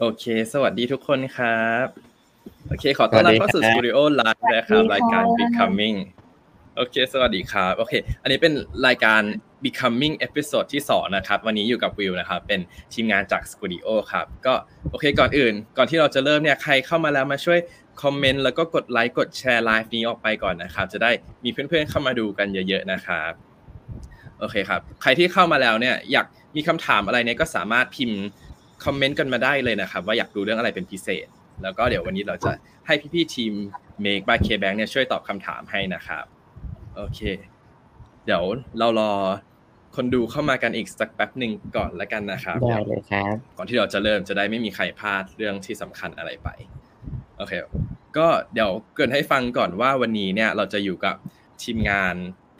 โอเค สวัสดีทุกคนครับ โอเค ขอต้อนรับเข้าสู่ Studio Live นะครับรายการ Becoming โอเค สวัสดีครับ โอเค อันนี้เป็นรายการ Becoming Episode ที่ 2 นะครับ วันนี้อยู่กับวิวนะครับ เป็นทีมงานจาก Studio ครับ ก็โอเค ก่อนอื่น ก่อนที่เราจะเริ่มเนี่ย ใครเข้ามาแล้วมาช่วยคอมเมนต์แล้วก็กดไลค์ กดแชร์ไลฟ์นี้ออกไปก่อนนะครับ จะได้มีเพื่อนๆเข้ามาดูกันเยอะ ๆ นะครับโอเคครับ ใครที่เข้ามาแล้วเนี่ย อยากมีคำถามอะไรเนี่ยก็สามารถพิมพ์ คอมเมนต์กันมาได้เลยนะครับ ว่าอยากดูเรื่องอะไรเป็นพิเศษ แล้วก็เดี๋ยววันนี้เราจะให้พี่ๆทีม Make by KBank เนี่ยช่วยตอบคำถามให้นะครับ โอเค เดี๋ยวเรารอคนดูเข้ามากันอีกสักแป๊บหนึ่งก่อนแล้วกันนะครับได้เลยครับ ก่อนที่เราจะเริ่มจะได้ไม่มีใครพลาดเรื่องที่สำคัญอะไรไป โอเค ก็เดี๋ยวเกรินให้ฟังก่อนว่าวันนี้เนี่ยเราจะอยู่กับทีมงาน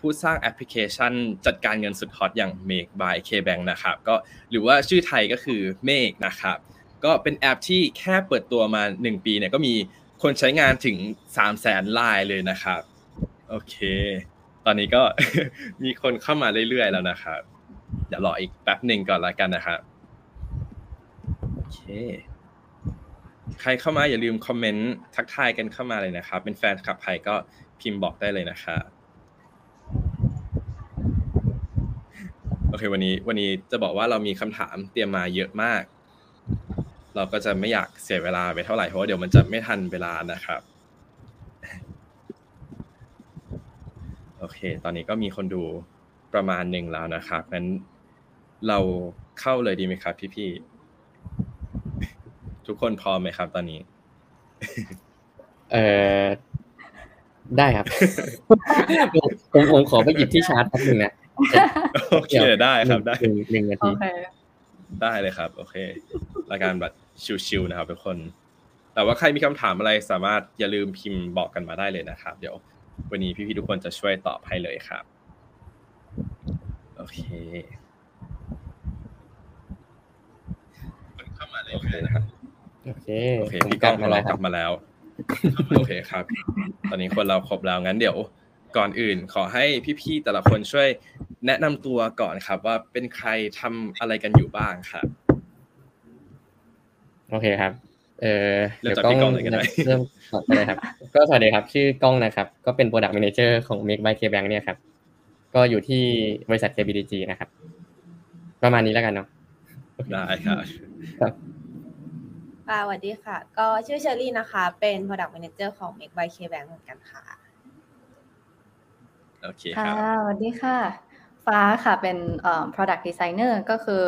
ผู้สร้างแอปพลิเคชัน จัดการเงินสุดฮอตอย่าง Make by KBank นะครับก็หรือว่าชื่อไทยก็คือ Make นะครับก็เป็นแอปที่แค่เปิดตัวมา 1 ปีเนี่ยก็มีคนใช้งานถึง 3 0 0แสนลายเลยนะครับโอเค ตอนนี้ก็มีคนเข้ามาเรื่อยๆแล้วนะครับเดี๋ยวรออีกแป๊บหนึ่งก่อนละกันนะครับโอเคใครเข้ามาอย่าลืมคอมเมนต์ทักทายกันเข้ามาเลยนะครับ เป็นแฟนคลับใครก็พิมพ์บอกได้เลยนะครับ โอเค วันนี้วันนี้จะบอกว่าเรามีคำถามเตรียมมาเยอะมาก เราก็จะไม่อยากเสียเวลาไปเท่าไหร่เพราะว่าเดี๋ยวมันจะไม่ทันเวลานะครับ โอเค ตอนนี้ก็มีคนดูประมาณหนึ่งแล้วนะครับงั้นเราเข้าเลยดีไหมครับ พี่ๆทุกคนพร้อมไหมครับ ตอนนี้ เออได้ครับผมผมขอไปหยิบที่ชาร์จแป๊บนึงนะ โอเคได้ครับได้หนึ่งหนึ่งนาโอทีเคได้เลยครับ โอเครายการแบบชิวๆนะครับทุกคน แต่ว่าใครมีคำถามอะไรสามารถอย่าลืมพิมพ์บอกกันมาได้เลยนะครับ เดี๋ยว วันนี้พี่ๆทุกคนจะช่วยตอบให้เลยครับ โอเคเข้ามาเลยโอเคนะครับโอเคโอเคผมพี่ก้องของเราแล้วกคลัรับบมาแล้ว โอเคครับ ตอนนี้คนเราครบแล้วงั้นเดี๋ยว ก่อนอื่น ขอให้พี่ๆแต่ละคนช่วยแนะนำตัวก่อนครับ ว่าเป็นใครทำอะไรกันอยู่บ้างครับโอเคครับ เอ่อเริ่มจากพี่ก้องเลยก็ได้เริ่มก่อนก็ได้ครับ ก็สวัสดีครับ ชื่อกล้องนะครับ ก็เป็น Product Manager ของ Make by KBank เนี่ยครับ ก็อยู่ที่บริษัท KBDG นะครับ ประมาณนี้แล้วกันเนาะได้ครับครับค่ะสวัสดีค่ะ ก็ชื่อเชอรี่นะคะ เป็น Product Manager ของ Make by KBank เหมือนกันค่ะ โอเคคค่ะรับสวัสดีค่ะ ฟ้าค่ะเป็นเอ่อ product designer ก็คือ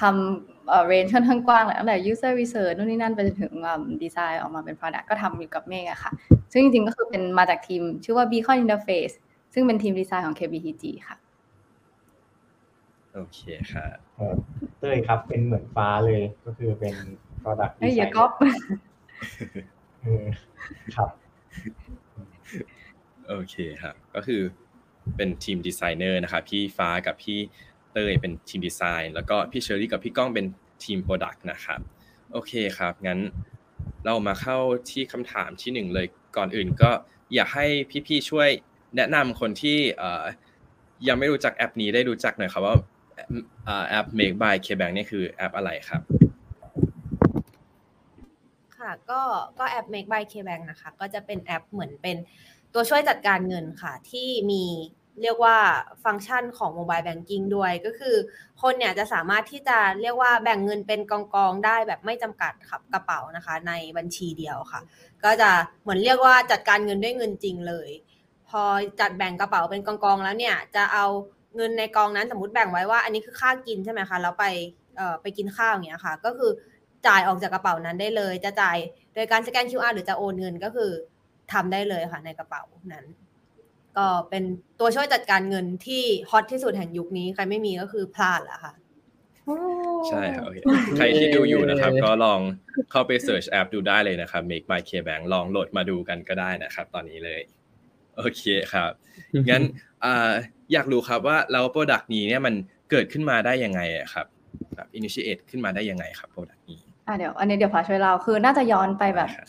ทำเอ่อ range ค่อนข้างกว้างเลยตั้งแต่ user research นู่นนี่นั่นไปจนถึงดีไซน์ออกมาเป็น product ก็ทำอยู่กับเมฆอะค่ะ ซึ่งจริงๆก็คือเป็นมาจากทีม ชื่อว่า Beacon Interface ซึ่งเป็นทีมดีไซน์ของ KBTG ค่ะ โอเคครับเอ่อเต้ยครับเป็นเหมือนฟ้าเลยก็คือเป็น product เอ้ยอย่า designer ก๊อปเออครับ โอเคครับ ก็คือ เป็นทีมดีไซเนอร์นะครับพี่ฟ้ากับพี่เต้ยเป็นทีมดีไซน์ แล้วก็พี่เชอรี่กับพี่ก้องเป็นทีม product นะครับโอเคครับงั้นเรามาเข้าที่คำถามที่หนึ่งเลยก่อนอื่นก็อยากให้พี่ๆช่วยแนะนำคนที่ยังไม่รู้จักแอปนี้ได้รู้จักหน่อยครับว่าแอป Make by KBank นี่คือแอปอะไรครับ ค่ะก็ก็แอป Make by KBank นะคะ ก็จะเป็นแอปเหมือนเป็นตัวช่วยจัดการเงินค่ะ ที่มี เรียกว่าฟังก์ชันของ Mobile Banking ด้วย ก็คือ คนเนี่ยจะสามารถที่จะเรียกว่าแบ่งเงินเป็นกองๆได้แบบไม่จำกัดครับกระเป๋านะคะ ในบัญชีเดียวค่ะ ก็จะเหมือนเรียกว่าจัดการเงินด้วยเงินจริงเลย พอจัดแบ่งกระเป๋าเป็นกองๆแล้วเนี่ยจะเอาเงินในกองนั้นสมมติแบ่งไว้ว่า อันนี้คือค่ากินใช่ไหมคะแล้วไปเอ่อไปกินข้าวอย่างเงี้ยค่ะ ก็คือจ่ายออกจากกระเป๋านั้นได้เลย จะจ่ายโดยการสแกน QR หรือจะโอนเงินก็คือทำได้เลยค่ะในกระเป๋านั้น ก็เป็นตัวช่วยจัดการเงินที่ฮอตที่สุดแห่งยุคนี้ ใครไม่มีก็คือพลาดแล้วค่ะใช่ครับโอเคใครที่ดูอยู่นะครับ ก็ลองเข้าไป search แอปดูได้เลยนะครับ Make by KBank ลองโหลดมาดูกันก็ได้นะครับ ตอนนี้เลย โอเคครับ งั้นอ่าอยากรู้ครับว่าแล้ว Product นี้เนี่ยมันเกิดขึ้นมาได้ยังไงอะครับแบบ initiate ขึ้นมาได้ยังไงครับ Product นี้อะเดี๋ยวอันนี้เดี๋ยวฟ้าช่วยเราคือน่าจะย้อนไปแบบได้ครับ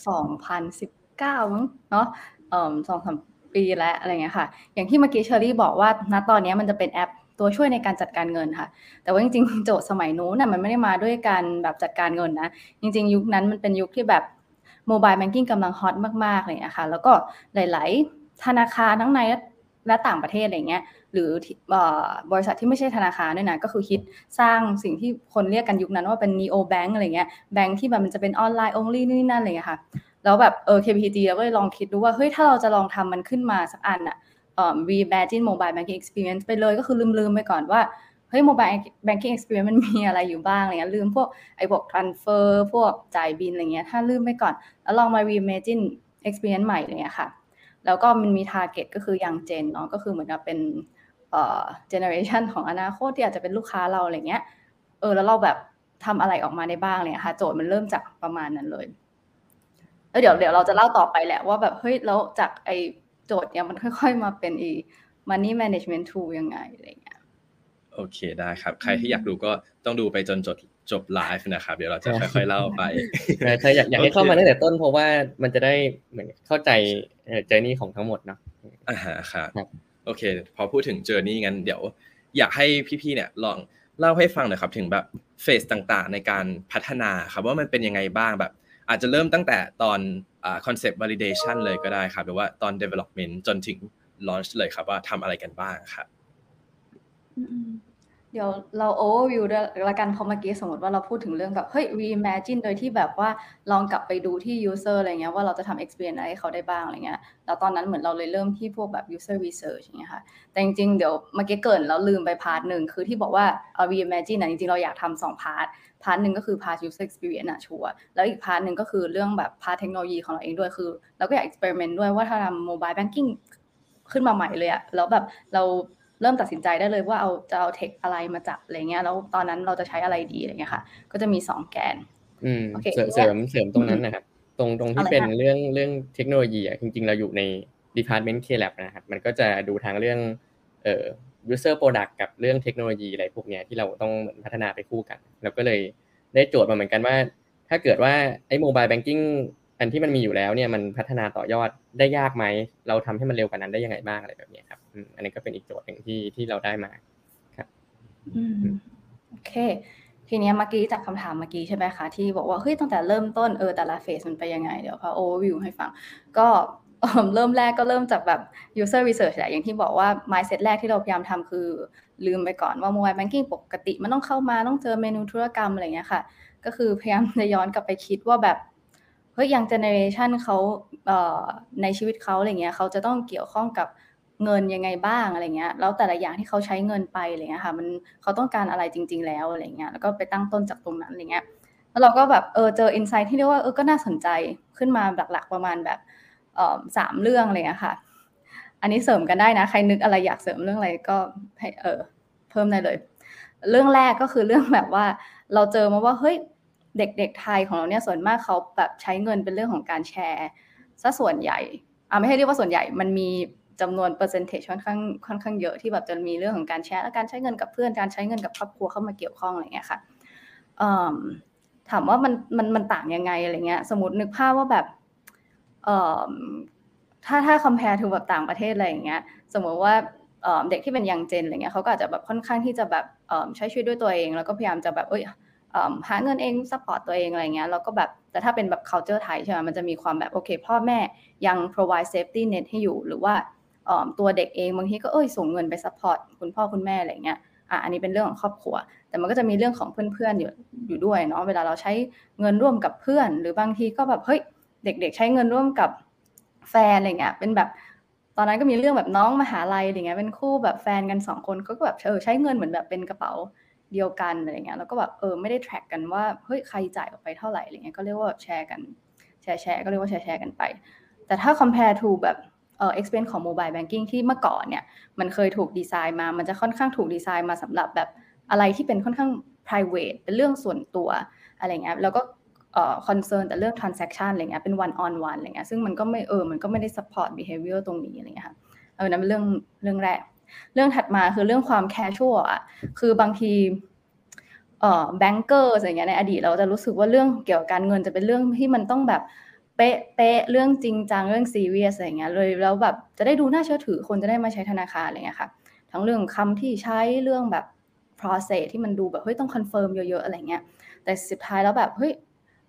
2019มั้งเนาะเอ่อสองสาม ปีแล้วอะไรเงี้ยค่ะ อย่างที่เมื่อกี้เชอรี่บอกว่าณตอนนี้มันจะเป็นแอปตัวช่วยในการจัดการเงินค่ะ แต่ว่าจริงๆ โจทย์สมัยนู้นน่ะมันไม่ได้มาด้วยการแบบจัดการเงินนะ จริง ๆ ยุคนั้นมันเป็นยุคที่แบบโมบายแบงกิ้งกำลังฮอตมากๆเลยนะคะแล้วก็หลาย ๆ ธนาคารทั้งในและต่างประเทศอะไรเงี้ย หรือบริษัทที่ไม่ใช่ธนาคารด้วยนะ ก็คือคิดสร้างสิ่งที่คนเรียกกันยุคนั้นว่าเป็น neo bank อะไรเงี้ย แบงค์ที่แบบมันจะเป็นออนไลน์ only นี่นั่นอะไรเงี้ยค่ะ แล้วแบบเออ KPG เราก็เลยลองคิดดูว่าเฮ้ยถ้าเราจะลองทำมันขึ้นมาสักอันอะเอ่อ reimagine mobile banking experience ไปเลยก็คือลืมๆไปก่อนว่าเฮ้ย mobile banking experience มันมีอะไรอยู่บ้างอะไรเงี้ยลืมพวกไอ้พวก transfer พวกจ่ายบินอะไรเงี้ยถ้าลืมไปก่อน แล้วลองมา reimagine experience ใหม่อะไรเงี้ยค่ะ แล้วก็มันมี target ก็คือ young gen เนาะก็คือเหมือนกับเป็นเอ่อ generation ของอนาคตที่อาจจะเป็นลูกค้าเราอะไรเงี้ยเออแล้วเราแบบทำอะไรออกมาได้บ้างเลยค่ะ โจทย์มันเริ่มจากประมาณนั้นเลย แล้วเดี๋ยวเดี๋ยวเราจะเล่าต่อไปแหละว่าแบบเฮ้ยแล้วจากไอโจทย์เนี้ยมันค่อย ๆ มาเป็นอี money management tool ยังไงอะไรเงี้ยโอเคได้ครับ ใครที่อยากดูก็ต้องดูไปจนจบจบไลฟ์นะครับ เดี๋ยวเราจะค่อยๆเล่าไปใช่อยากอยากให้เข้ามาตั้งแต่ต้นเพราะว่ามันจะได้เหมือนเข้าใจเจอร์นี่ของทั้งหมดเนาะอ่าฮะครับครับโอเค พอพูดถึงเจอร์นี่งั้นเดี๋ยว อยากให้พี่ๆเนี่ยลองเล่าให้ฟังหน่อยครับ ถึงแบบเฟสต่างๆ ในการพัฒนาครับว่ามันเป็นยังไงบ้างแบบ อาจจะเริ่มตั้งแต่ตอนอ่า concept validation เลยก็ได้ครับหรือว่าตอน development จนถึง launch เลยครับว่าทำอะไรกันบ้างครับ เดี๋ยวเรา overview ด้วยละกันพราะเมื่อกี้สมมติว่าเราพูดถึงเรื่องแบบเฮ้ย reimagine โดยที่แบบว่าลองกลับไปดูที่ user อะไรเงี้ยว่าเราจะทำ experience อะไรให้เขาได้บ้างอะไรเงี้ยแล้วตอนนั้นเหมือนเราเลยเริ่มที่พวกแบบ user research อย่างเงี้ยค่ะแต่จริงๆ เดี๋ยวเมื่อกี้เกินแล้วลืมไป part หนึ่งคือที่บอกว่าเอา reimagine นะจริงๆ เราอยากทำสองพาร์ทพาร์ทหนึ่งก็คือพาร์ท user experience อะชัวร์แล้วอีก part หนึ่งก็คือเรื่องแบบ part เทคโนโลยีของเราเองด้วยคือเราก็อยาก experiment ด้วยว่าถ้าทำ mobile banking ขึ้นมาใหม่เลยอะแล้วแบบเรา เริ่มตัดสินใจได้เลยว่าเอาจะเอา tech อะไรมาจับอะไรเงี้ยแล้วตอนนั้นเราจะใช้อะไรดีอะไรเงี้ยค่ะ ก็จะมีสองแกนอืมโอเคเสริมเสริมเสริมตรงนั้นนะครับตรงตรงที่อะไรเป็นคะเรื่องเรื่องเทคโนโลยีอะจริง ๆ เราอยู่ใน department K-Lab นะครับมันก็จะดูทางเรื่องเอ่อ user product กับเรื่องเทคโนโลยีอะไรพวกเนี้ยที่เราต้องเหมือนพัฒนาไปคู่กันเราก็เลยได้โจทย์มาเหมือนกันว่า ถ้าเกิดว่าไอ้ mobile banking อันที่มันมีอยู่แล้วเนี่ยมันพัฒนาต่อยอดได้ยากไหมเราทำให้มันเร็วกว่านั้นได้ยังไงบ้างอะไรแบบเนี้ยครับ อันนี้ก็เป็นอีกโจทย์หนึ่งที่ที่เราได้มาอืมโอเค ทีนี้เมื่อกี้จากคำถามเมื่อกี้ใช่ไหมคะที่บอกว่าเฮ้ยตั้งแต่เริ่มต้นเออแต่ละเฟสมันไปยังไงเดี๋ยวพอ overview ให้ฟัง ก็เริ่มแรกก็เริ่มจากแบบ user research แหละอย่างที่บอกว่า mindset แรกที่เราพยายามทำคือ ลืมไปก่อนว่า mobile banking ปกติมันต้องเข้ามาต้องเจอเมนูธุรกรรมอะไรเงี้ยค่ะ ก็คือพยายามจะย้อนกลับไปคิดว่าแบบเฮ้ยยังเจเนอเรชันเขาเในชีวิตเขาอะไรเงี้ยเขาจะต้องเกี่ยวข้องกับ เงินยังไงบ้างอะไรเงี้ยแล้วแต่ละอย่างที่เขาใช้เงินไปอะไรเงี้ยค่ะ มันเขาต้องการอะไรจริง ๆ แล้วอะไรเงี้ยแล้วก็ไปตั้งต้นจากตรงนั้นอะไรเงี้ยแล้วเราก็แบบเออเจออินไซต์ที่เรียกว่าเออก็น่าสนใจขึ้นมาหลักๆประมาณแบบสามเรื่องอะไรเงี้ยค่ะ อันนี้เสริมกันได้นะ ใครนึกอะไรอยากเสริมเรื่องอะไรก็ให้เออเพิ่มได้เลย เรื่องแรกก็คือเรื่องแบบว่า เราเจอมาว่าเฮ้ยเด็กๆไทยของเราเนี่ยส่วนมากเขาแบบใช้เงินเป็นเรื่องของการแชร์ซะส่วนใหญ่อ่าไม่ให้เรียกว่าส่วนใหญ่มันมี จำนวนเปอร์เซนเทจค่อนข้างค่อนข้างเยอะที่แบบจะมีเรื่องของการแชร์และการใช้เงินกับเพื่อนการใช้เงินกับครอบครัวเข้ามาเกี่ยวข้องอะไรเงี้ยค่ะถามว่ามันมันมันต่างยังไงอะไรเงี้ย สมมตินึกภาพว่าแบบถ้าถ้า compare to แบบต่างประเทศอะไรอย่างเงี้ย สมมติว่าเด็กที่เป็น young gen อะไรเงี้ยเขาก็อาจจะแบบค่อนข้างที่จะแบบใช้ชีวิตด้วยตัวเอง แล้วก็พยายามจะแบบเอ้ยเอิ่มหาเงินเอง support ตัวเองอะไรเงี้ยแล้วก็แบบแต่ถ้าเป็นแบบ culture ไทยใช่ไหมมันจะมีความแบบโอเค พ่อแม่ยัง provide safety net ให้อยู่ หรือว่า ตัวเด็กเองบางทีก็เอ้ยส่งเงินไป support คุณพ่อคุณแม่อะไรเงี้ยอะอันนี้เป็นเรื่องของครอบครัว แต่มันก็จะมีเรื่องของเพื่อนๆอยู่อยู่ด้วยเนาะเวลาเราใช้เงินร่วมกับเพื่อน หรือบางทีก็แบบเฮ้ยเด็ก ๆ ใช้เงินร่วมกับแฟนอะไรเงี้ยเป็นแบบตอนนั้นก็มีเรื่องแบบน้องมหาลัยอะไรเงี้ยเป็นคู่แบบแฟนกันสองคนก็แบบเออใช้เงินเหมือนแบบเป็นกระเป๋าเดียวกันอะไรเงี้ยแล้วก็แบบเออไม่ได้ track กันว่าเฮ้ยใครจ่ายออกไปเท่าไหร่อะไรเงี้ยก็เรียกว่าแบบแชร์กันแชร์แชร์ก็เรียกว่าแชร์แชร์กันไป แต่ถ้า compare to แบบ เอ่อ experience ของ mobile banking ที่เมื่อก่อนเนี่ยมันเคยถูกดีไซน์มา มันจะค่อนข้างถูกดีไซน์มาสำหรับแบบอะไรที่เป็นค่อนข้าง private เป็นเรื่องส่วนตัวอะไรเงี้ยแล้วก็เอ่อ concern แต่เรื่อง transaction อะไรเงี้ยเป็น one on one อะไรเงี้ยซึ่งมันก็ไม่เออมันก็ไม่ได้ support behavior ตรงนี้อะไรเงี้ยค่ะเออนั่นเป็นเรื่องเรื่องแรก เรื่องถัดมาคือเรื่องความแคชชวลอะคือบางทีเอ่อแบงเกอร์อะไรเงี้ยในอดีตเราจะรู้สึกว่าเรื่องเกี่ยวกับการเงินจะเป็นเรื่องที่มันต้องแบบ เป๊ะเป๊ะเรื่องจริงจังเรื่องซีเรียสอะไรเงี้ยเลยแล้วแบบจะได้ดูน่าเชื่อถือคนจะได้มาใช้ธนาคารอะไรเงี้ยค่ะ ทั้งเรื่องคำที่ใช้เรื่องแบบ process ที่มันดูแบบเฮ้ยต้อง confirm เยอะๆอะไรเงี้ยแต่สุดท้ายแล้วแบบเฮ้ย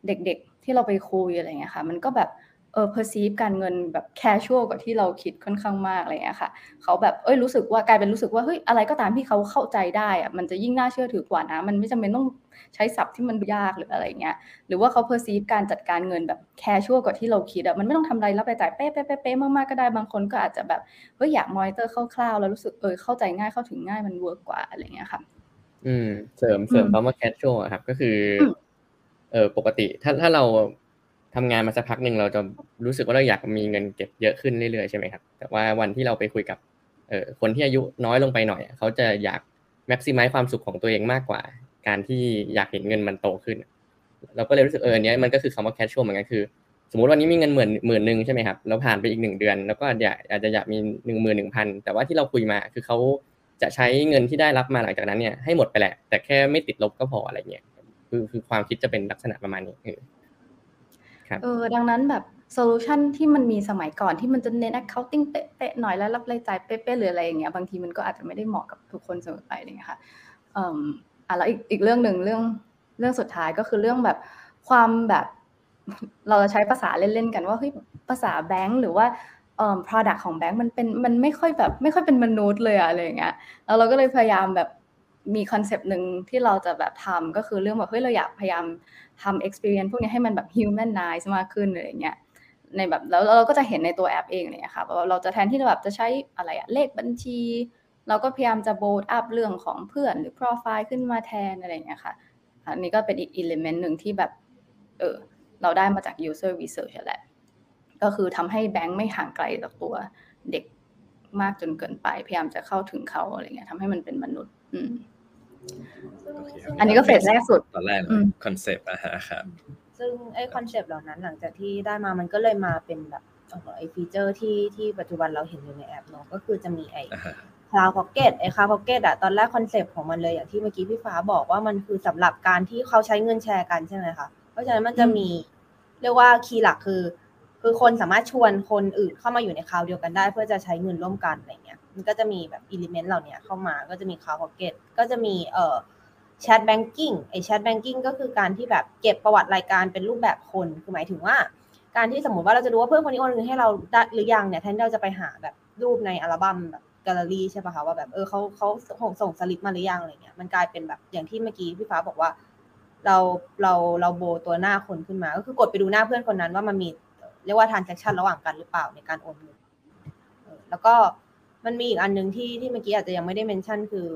เด็กๆที่เราไปคุยอะไรเงี้ยค่ะ มันก็แบบ เออ perceive การเงินแบบ casual กว่าที่เราคิดค่อนข้างมากอะไรเงี้ยค่ะเขาแบบเอ้ยรู้สึกว่ากลายเป็นรู้สึกว่าเฮ้ยอะไรก็ตามที่เขาเข้าใจได้อะมันจะยิ่งน่าเชื่อถือกว่านะ มันไม่จำเป็นต้องใช้ศัพท์ที่มันยากหรืออะไรเงี้ยหรือว่าเขา perceive การจัดการเงินแบบ casual กว่าที่เราคิดอะมันไม่ต้องทำรายรับรายจ่ายเป๊ะเป๊ะเป๊ะเป๊ะมากๆก็ได้บางคนก็อาจจะแบบเฮ้ยอยาก monitor คร่าวๆแล้วรู้สึกเออเข้าใจง่ายเข้าถึงง่ายมัน work กว่าอะไรเงี้ยค่ะอืมเสริมเสริมอืมคำว่า casual อะครับก็คืออมเออปกติถ้าถ้าเรา ทำงานมาสักพักหนึ่งเราจะรู้สึกว่าเราอยากมีเงินเก็บเยอะขึ้นเรื่อยๆใช่ไหมครับแต่ว่าวันที่เราไปคุยกับเออคนที่อายุน้อยลงไปหน่อยเขาจะอยาก maximize ความสุขของตัวเองมากกว่า การที่อยากเห็นเงินมันโตขึ้น เราก็เลยรู้สึกเออเนี้ยมันก็คือคำว่า casual เหมือนกันคือ สมมติวันนี้มีเงินหมื่นหมื่นหนึ่งใช่ไหมครับแล้วผ่านไปอีกหนึ่งเดือน แล้วก็อยากอาจจะอยากมีหนึ่งหมื่นหนึ่งพันแต่ว่าที่เราคุยมาคือเขาจะใช้เงินที่ได้รับมาหลังจากนั้นเนี่ยให้หมดไปแหละแต่แค่ไม่ติดลบก็พออะไรเงี้ยคือคือความคิดจะเป็นลักษณะประมาณนี้ ครับ เออ ดังนั้นแบบโซลูชันที่มันมีสมัยก่อนที่มันจะเน้น accounting เป๊ะๆหน่อยแล้วรับรายจ่ายเป๊ะๆหรืออะไรอย่างเงี้ยบางทีมันก็อาจจะไม่ได้เหมาะกับทุกคนเสมอไปอะไรเงี้ยค่ะเอ่มอะแล้วอีกอีกเรื่องหนึ่งเรื่องเรื่องสุดท้ายก็คือเรื่องแบบความแบบเราจะใช้ภาษาเล่นๆกันว่าเฮ้ยภาษาแบงก์หรือว่าเอ่อ product ของแบงก์มันเป็นมันไม่ค่อยแบบไม่ค่อยเป็นมนุษย์เลยอะอะไรอย่างเงี้ยแล้วเราก็เลยพยายามแบบ มีคอนเซปต์หนึ่งที่เราจะแบบทำก็คือเรื่องแบบเฮ้ยเราอยากพยายามทำ experience พวกนี้ให้มันแบบ humanize มากขึ้นอะไรอย่างเงี้ยในแบบแล้วเราก็จะเห็นในตัวแอปเองอะไรเลยค่ะว่าเราจะแทนที่จะแบบจะใช้อะไรอะเลขบัญชี เราก็พยายามจะ bold up เรื่องของเพื่อนหรือ profile ขึ้นมาแทนอะไรเงี้ยค่ะอันนี้ก็เป็นอีก element หนึ่งที่แบบเออเราได้มาจาก user research แหละก็คือทำให้แบงค์ไม่ห่างไกลจากตัวเด็กมากจนเกินไป พยายามจะเข้าถึงเขาอะไรเงี้ยทำให้มันเป็นมนุษย์ อืม อเคครับอันนี้ก็เฟสแรกสุด ตอนแรกอืมคอนเซปต์อะฮะครับ ซึ่งไอ้ concept เหล่านั้นหลังจากที่ได้มามันก็เลยมาเป็นแบบเอ่อไอ้ feature ที่ที่ปัจจุบันเราเห็นอยู่ในแอปเนาะก็คือจะมีไอ้อ่าฮะ Cloud Pocket ไอ้ Cloud Pocket อะตอนแรก concept ของมันเลยอย่างที่เมื่อกี้พี่ฟ้าบอกว่ามันคือสำหรับการที่เขาใช้เงินแชร์กันใช่ไหมคะ เพราะฉะนั้นมันจะมีเรียกว่า key หลักคือ คือคนสามารถชวนคนอื่นเข้ามาอยู่ใน Cloud เดียวกันได้ เพื่อจะใช้เงินร่วมกันอะไรเงี้ย มันก็จะมีแบบ element เหล่านี้เข้ามาก็จะมี Cloud Pocket ก็จะมีเอ่อ chat banking ไอ้ chat banking ก็คือการที่แบบเก็บประวัติรายการเป็นรูปแบบคนคือหมายถึงว่า การที่สมมติว่าเราจะดูว่าเพื่อนคนนี้โอนเงินให้เราได้หรือยังเนี่ยแทนที่เราจะไปหาแบบรูปในอัลบั้มแบบแกลเลอรี่ใช่ป่ะคะว่าแบบเออเขาเขาส่งส่งสลิปมาหรือยังอะไรเงี้ยมันกลายเป็นแบบอย่างที่เมื่อกี้พี่ฟ้าบอกว่า เราเราเราโบตัวหน้าคนขึ้นมา ก็คือกดไปดูหน้าเพื่อนคนนั้นว่ามันมีเรียกว่า transaction ระหว่างกันหรือเปล่าในการโอนเงินแล้วก็ มันมีอีกอันหนึ่งที่ที่เมื่อกี้อาจจะยังไม่ได้เมนชั่นคือ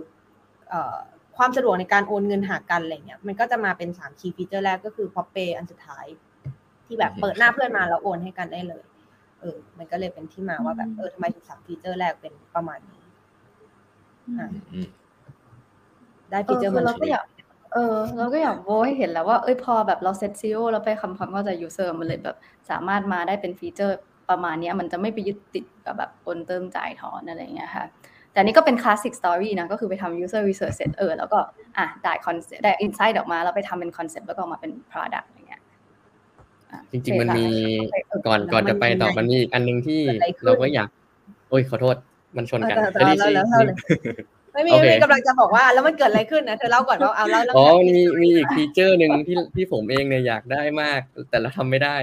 เอ่อความสะดวกในการโอนเงินหากันอะไรเงี้ยมันก็จะมาเป็นสามคีย์ฟีเจอร์แรกก็คือ pop pay อันสุดท้าย ที่แบบอืมเปิดหน้าเพื่อนมาแล้วโอนให้กันได้เลย เออ มันก็เลยเป็นที่มาว่าแบบเออทำไมถึงสามฟีเจอร์แรกเป็นประมาณนี้อะอืมได้เอฟีอเจอร์คืมัอนเราก็อยากเออเราก็อยากโวให้เห็นแล้วว่าเอ้ยพอแบบเราเซตซีโอแล้วไปคำความเข้าใจยูเซอร์มันเลยแบบสามารถมาได้เป็น feature ประมาณเนี้ยมันจะไม่ไปยึดติดกับแบบโอนเติมจ่ายถอนอะไรอย่างเงี้ยค่ะแต่อันนี้ก็เป็น classic story นะก็คือไปทำ user research เสร็จเออแล้วก็อะได้ concept ได้ insight ออกมา แล้วไปทำเป็น concept แล้วก็ออกมาเป็น product อะไรเงี้ยอะจริงๆมันมีโอเคค่ะก่อนก่อนจะไปต่อมันมีอีกอันหนึงที่เราก็อยาก โอ้ยขอโทษมันชนเออกันแต่แต่อันนี้เราสิเราเล่าเลยไม่มีโอเคไม่มีกำลังจะบอกว่าแล้วมันเกิดอะไรขึ้นนะเธอเล่าก่อนว่าเอาเล่าเรื่องอ๋อแบบมีมีอีกฟีเจอร์หนึ่งที่ที่ผมเองเนี่ยอยากได้มาก แต่เราทำไม่ได้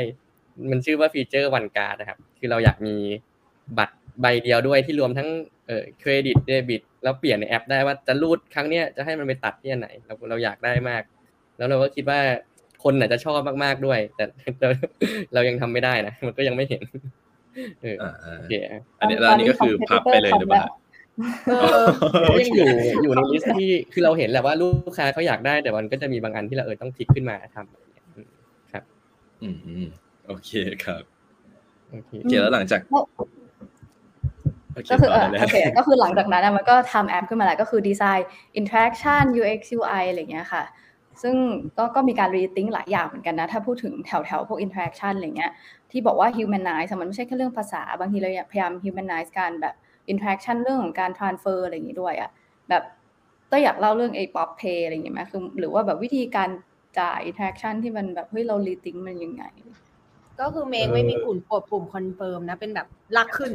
มันชื่อว่า feature One Card นะครับ คือเราอยากมีบัตรใบเดียวด้วยที่รวมทั้งเอ่อเครดิตเดบิตแล้วเปลี่ยนในแอปได้ว่าจะรูดครั้งเนี้ยจะให้มันไปตัดที่อันไหน เราเราอยากได้มาก แล้วเราก็คิดว่าคนอาจจะชอบมากๆด้วย แต่เราเรายังทำไม่ได้นะมันก็ยังไม่เห็นเอออ่าอ่าโอเคอันนี้แล้วอันนี้ก็คือพับไปเลยหรือเปล่าเออก็ยังอยู่อยู่ใน list ที่คือเราเห็นแหละว่าลูกค้าเขาอยากได้แต่มันก็จะมีบางอันที่เราเออต้อง pick ขึ้นมาทำอะไรอย่างเงี้ยอืมครับ อืมอืม โอเคครับโอเคโอเคแล้วหลังจากก็โอเคก็คือต่อเออได้เลยโอเคก็คือหลังจากนั้นอะมันก็ทำแอปขึ้นมาแล้วก็คือ design interaction UX UI อะไรอย่างเงี้ยค่ะ ซึ่งก็ก็มีการ rethink หลายอย่างเหมือนกันนะ ถ้าพูดถึงแถวแถวๆพวก interaction อะไรเงี้ยที่บอกว่า humanize อะมันไม่ใช่แค่เรื่องภาษา บางทีเราอยากพยายาม humanize การแบบ interaction เรื่องของการ transfer อะไรอย่างงี้ด้วยอะแบบก็อยากเล่าเรื่องไอ้ pop pay อะไรอย่างเงี้ยไหมคือหรือว่าแบบวิธีการจ่าย interaction ที่มันแบบเฮ้ยเรา rethink มันยังไง ก็คือ MAKE ไม่มีปุ่มกดปุ่ม confirm นะ เป็นแบบลากขึ้น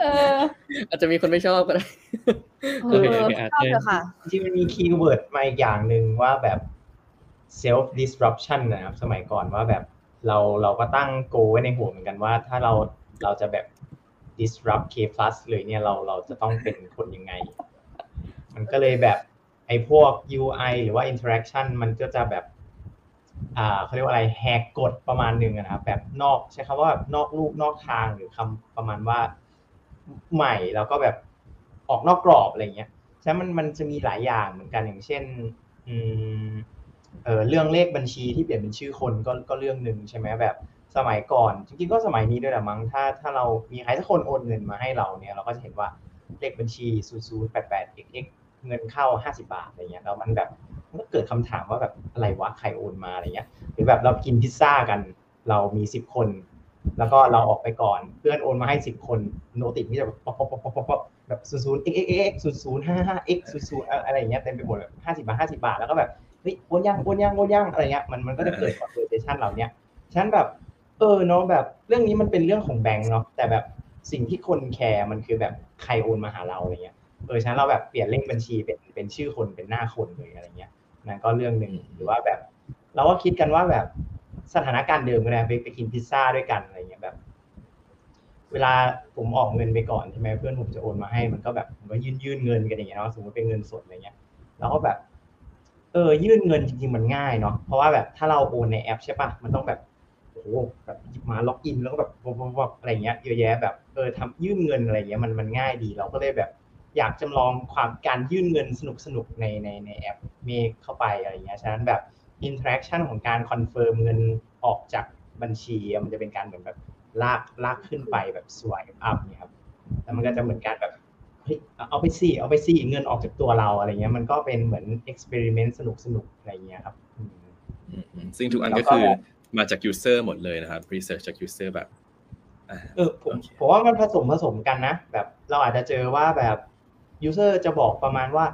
เอออาจจะมีคนไม่ชอบก็ได้เอโอเคอโอเคไม่อะชอบเชิญเลยค่ะจริงๆมันมี keyword มาอีกอย่างหนึ่งว่าแบบ self disruption นะครับ สมัยก่อนว่าแบบเราเราก็ตั้งโกไว้ในหัวเหมือนกันว่า ถ้าเราเราจะแบบ disrupt K plus เลยเนี่ยเราเราจะต้องเป็นคนยังไง มันก็เลยแบบไอ้พวก UI หรือว่า interaction มันก็จะแบบอ่า เขาเรียกว่าอะไรแหกกฎประมาณหนึ่งนะครับแบบนอกใช้คำว่าแบบนอกลูกนอกทางหรือคำประมาณว่าใหม่แล้วก็แบบออกนอกกรอบอะไรเงี้ยฉะนั้นมันมันจะมีหลายอย่างเหมือนกันอย่างเช่นอืมเออเรื่องเลขบัญชีที่เปลี่ยนเป็นชื่อคนก็ก็เรื่องหนึ่งใช่ไหมแบบสมัยก่อนจริงๆก็สมัยนี้ด้วยแหละมั้งถ้าถ้าเรามีใครสักคนโอนเงินมาให้เราเนี่ยเราก็จะเห็นว่าเลขบัญชี0 0 8 8 x x เงินเข้า 50 บาทอะไรเงี้ยแล้วมันแบบ มันก็เกิดคำถามว่าแบบอะไรวะใครโอนมาอะไรเงี้ยหรือแบบเรากินพิซซ่ากัน เรามี10คน แล้วก็เราออกไปก่อน เพื่อนโอนมาให้10คน noti ที่จะแบบป๊อปป๊อปป๊อปป๊อปป๊อปแบบศูนย์ศูนย์ x x x ศูนย์ศูนย์ห้าห้า x ศูนย์ศูนย์อะไรเงี้ยเต็มไปหมดแบบห้าสิบาทห้าสิบาทแล้วก็แบบเฮ้ยโอนยังโอนยังโอนยังอะไรเงี้ยมันมันก็จะเกิด conversation เหล่านี้ฉันแบบเออเนาะแบบเรื่องนี้มันเป็นเรื่องของแบงก์เนาะแต่แบบสิ่งที่คนแคร์มันคือแบบใครโอนมาหาเราอะไรเงี้ยเออฉันเราแบบเปลี่ยนเลขบัญชีเป็นเป็นชื่อคนเป็นหน้าคนเลยอะไรเงี้ย นั่นก็เรื่องหนึ่งหรือว่าแบบ เราก็คิดกันว่าแบบสถานการณ์เดิมก็ได้ไปไปกินพิซซ่าด้วยกันอะไรเงี้ยแบบ เวลาผมออกเงินไปก่อนใช่ไหมเพื่อนผมจะโอนมาให้มันก็แบบผมก็ยื่นยื่นเงินกันอย่างเงี้ยเนาะสมมติเป็นเงินสดอะไรเงี้ยแล้วก็แบบ เออ ยื่นเงินจริงๆมันง่ายเนาะเพราะว่าแบบถ้าเราโอนในแอปใช่ปะมันต้องแบบโอ้โหแบบหยิบมา login แล้วก็แบบวับอะไรเงี้ยเยอะแยะแบบเออทำยื่นเงินอะไรเงี้ยมันมันง่ายดีเราก็เลยแบบ อยากจำลองความการยื่นเงินสนุกสนุกๆในในในแอป MAKE เข้าไปอะไรเงี้ยฉะนั้นแบบ interaction ของการ confirm เงินออกจากบัญชีอะมันจะเป็นการเหมือนแบบลากลากขึ้นไปแบบ swipe up เนี่ยครับแล้วมันก็จะเหมือนการแบบเฮ้ยเอาไปสิเอาไปสิเงินออกจากตัวเราอะไรเงี้ยมันก็เป็นเหมือน experiment สนุกสนุกๆอะไรเงี้ยครับอืมอืมอืมซึ่งทุกอันแล้ก็วก็คือมาจาก user หมดเลยนะครับ research จาก user แบบอ่าเออผมโอเคผมว่ามันผสมผสมกันนะ แบบเราอาจจะเจอว่าแบบ user จะบอกประมาณว่า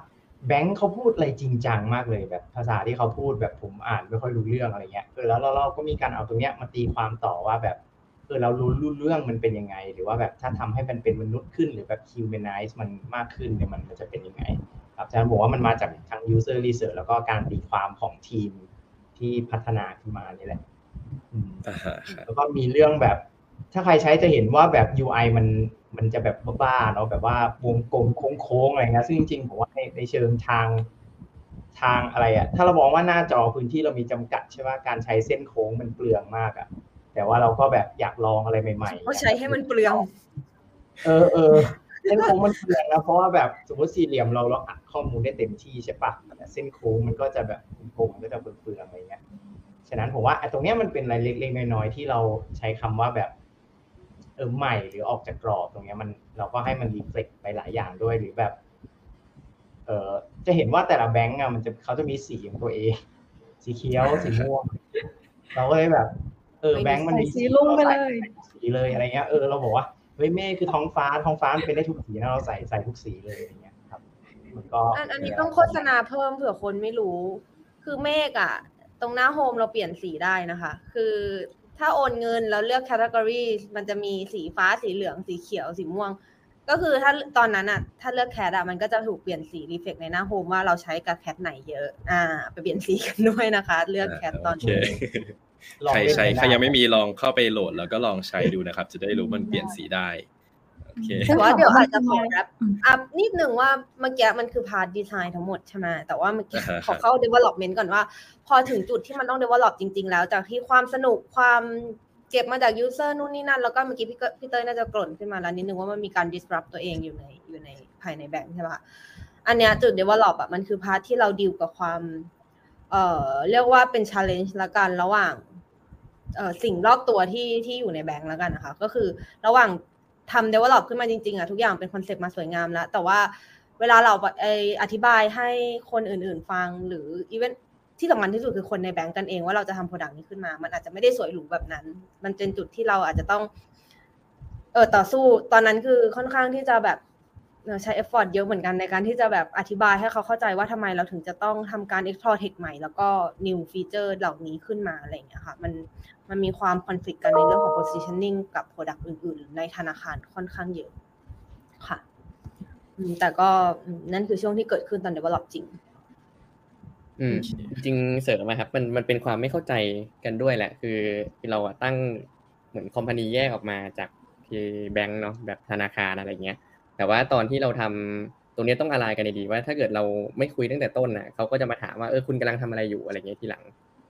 แบงค์เขาพูดอะไรจริงจังมากเลยแบบภาษาที่เขาพูดแบบผมอ่านไม่ค่อยรู้เรื่องอะไรเงี้ยเออแล้วเราเราก็มีการเอาตรงเนี้ยมาตีความต่อว่าแบบเออเรารู้รู้เรื่องมันเป็นยังไง หรือว่าแบบถ้าทำให้มันเป็นมนุษย์ขึ้นหรือแบบ humanize มันมากขึ้นเนี่ยมันมันจะเป็นยังไงครับอาจารย์บอกว่ามันมาจากทาง user research แล้วก็การตีความของทีมที่พัฒนาขึ้นมานี่แหละอืมอ่าฮะครับแล้วก็มีเรื่องแบบ ถ้าใครใช้จะเห็นว่าแบบ UI มัน มันจะแบบบ้าๆเนาะแบบว่าวงกลมโค้งๆอะไรเงี้ยซึ่งจริงๆผมว่าในในเชิงทางทางอะไรอะถ้าเรามองว่าหน้าจอพื้นที่เรามีจำกัดใช่ไหมการใช้เส้นโค้งมันเปลืองมากอะแต่ว่าเราก็แบบอยากลองอะไรใหม่ๆก็ใช้ให้มันเปลือง เออเออเส้นโค้งมันเปลืองนะเพราะว่าแบบสมมติสี่เหลี่ยมเราเราอัดข้อมูลได้เต็มที่ใช่ปะแต่เส้นโค้งมันก็จะแบบกลมๆก็จะเปลืองๆอะไรเงี้ยฉะนั้นผมว่าไอ้ตรงเนี้ยมันเป็นอะไรเล็กๆน้อยๆที่เราใช้คำว่าแบบ เออใหม่หรือออกจากกรอบตรงเนี้ยมันเราก็ให้มันรีเฟล็กไปหลายอย่างด้วยหรือแบบ เออจะเห็นว่าแต่ละแบงก์อะมันจะเขาจะมีสีของตัวเอง สีเขียวสีม่วงเราก็เลยแบบ เออแบงก์มันมีใส่สีรุ้งไปเลยสีเลยอะไรเงี้ยเออเราบอกว่าเฮ้ยเมฆคือท้องฟ้าท้องฟ้ามันเป็นได้ทุกสีนะเราใส่ใส่ทุกสีเลยอะไรเงี้ยครับ มันก็อันอันนี้ต้องโฆษณาเพิ่มเผื่อคนไม่รู้ คือเมฆอะตรงหน้า home เราเปลี่ยนสีได้นะคะ คือ ถ้าโอนเงินแล้วเลือก category มันจะมีสีฟ้าสีเหลืองสีเขียวสีม่วง ก็คือถ้าตอนนั้นอะถ้าเลือก cat อะมันก็จะถูกเปลี่ยนสี reflect ในหน้า home ว่าเราใช้กับ cat ไหนเยอะ อ่า ไปเปลี่ยนสีกันด้วยนะคะ เลือก cat ตอนโอเคนี้ลองใครเล่นใช้กันใครได้ยังไม่มีลองเข้าไปโหลดแล้วก็ลองใช้ดูนะครับ จะได้รู้มันเปลี่ยนสีได้ โอเคแต่ว่าเดี๋ยวอาจจะขออืม wrap up นิดนึงว่าเมื่อกี้มันคือ part design ทั้งหมดใช่ไหมแต่ว่าเมื่อกี้อ่าฮะขอเข้า development ก่อนว่า พอถึงจุดที่มันต้อง develop จริง ๆ แล้วจากที่ความสนุกความเก็บมาจาก user นู่นนี่นั่น แล้วก็เมื่อกี้พี่เกพี่เต้ยน่าจะเกริ่นขึ้นมาแล้วนิดนึงว่ามันมีการ disrupt ตัวเองอยู่ในอยู่ในภายในแบงค์ใช่ปะอันเนี้ยจุด develop อะมันคือ part ที่เราดีลกับความเอ่อเรียกว่าเป็น challenge ละกันระหว่างเอ่อสิ่งรอบตัวที่ที่อยู่ในแบงก์แล้วกันนะคะ ก็คือระหว่าง ทำ develop ขึ้นมาจริงๆอะทุกอย่างเป็น concept มาสวยงามแล้ว แต่ว่าเวลาเราไออธิบายให้คนอื่นๆฟังหรือ even ที่สำคัญที่สุดคือคนในแบงก์กันเองว่าเราจะทำ product นี้ขึ้นมา มันอาจจะไม่ได้สวยหรูแบบนั้น มันเป็นจุดที่เราอาจจะต้อง เออต่อสู้ ตอนนั้นคือค่อนข้างที่จะแบบ ใช้ effort เยอะเหมือนกันในการที่จะแบบอธิบายให้เขาเข้าใจว่าทำไมเราถึงจะต้องทำการ explore tech ใหม่ แล้วก็ new feature เหล่านี้ขึ้นมาอะไรอย่างเงี้ยค่ะมันมันมีความ conflict กันในเรื่องของ positioning กับ product อื่น ๆ ในธนาคารค่อนข้างเยอะค่ะ แต่ก็นั่นคือช่วงที่เกิดขึ้นตอน develop จริงอืมจริงเสริมนะครับ มันมันเป็นความไม่เข้าใจกันด้วยแหละ คือเราตั้งเหมือนคอมพานีแยกออกมาจากที่แบงก์เนาะแบบธนาคารอะไรเงี้ย แต่ว่าตอนที่เราทำตรงนี้ต้องอะไรกันดีว่า ถ้าเกิดเราไม่คุยตั้งแต่ต้นน่ะเขาก็จะมาถามว่าเออคุณกำลังทำอะไรอยู่อะไรเงี้ยทีหลัง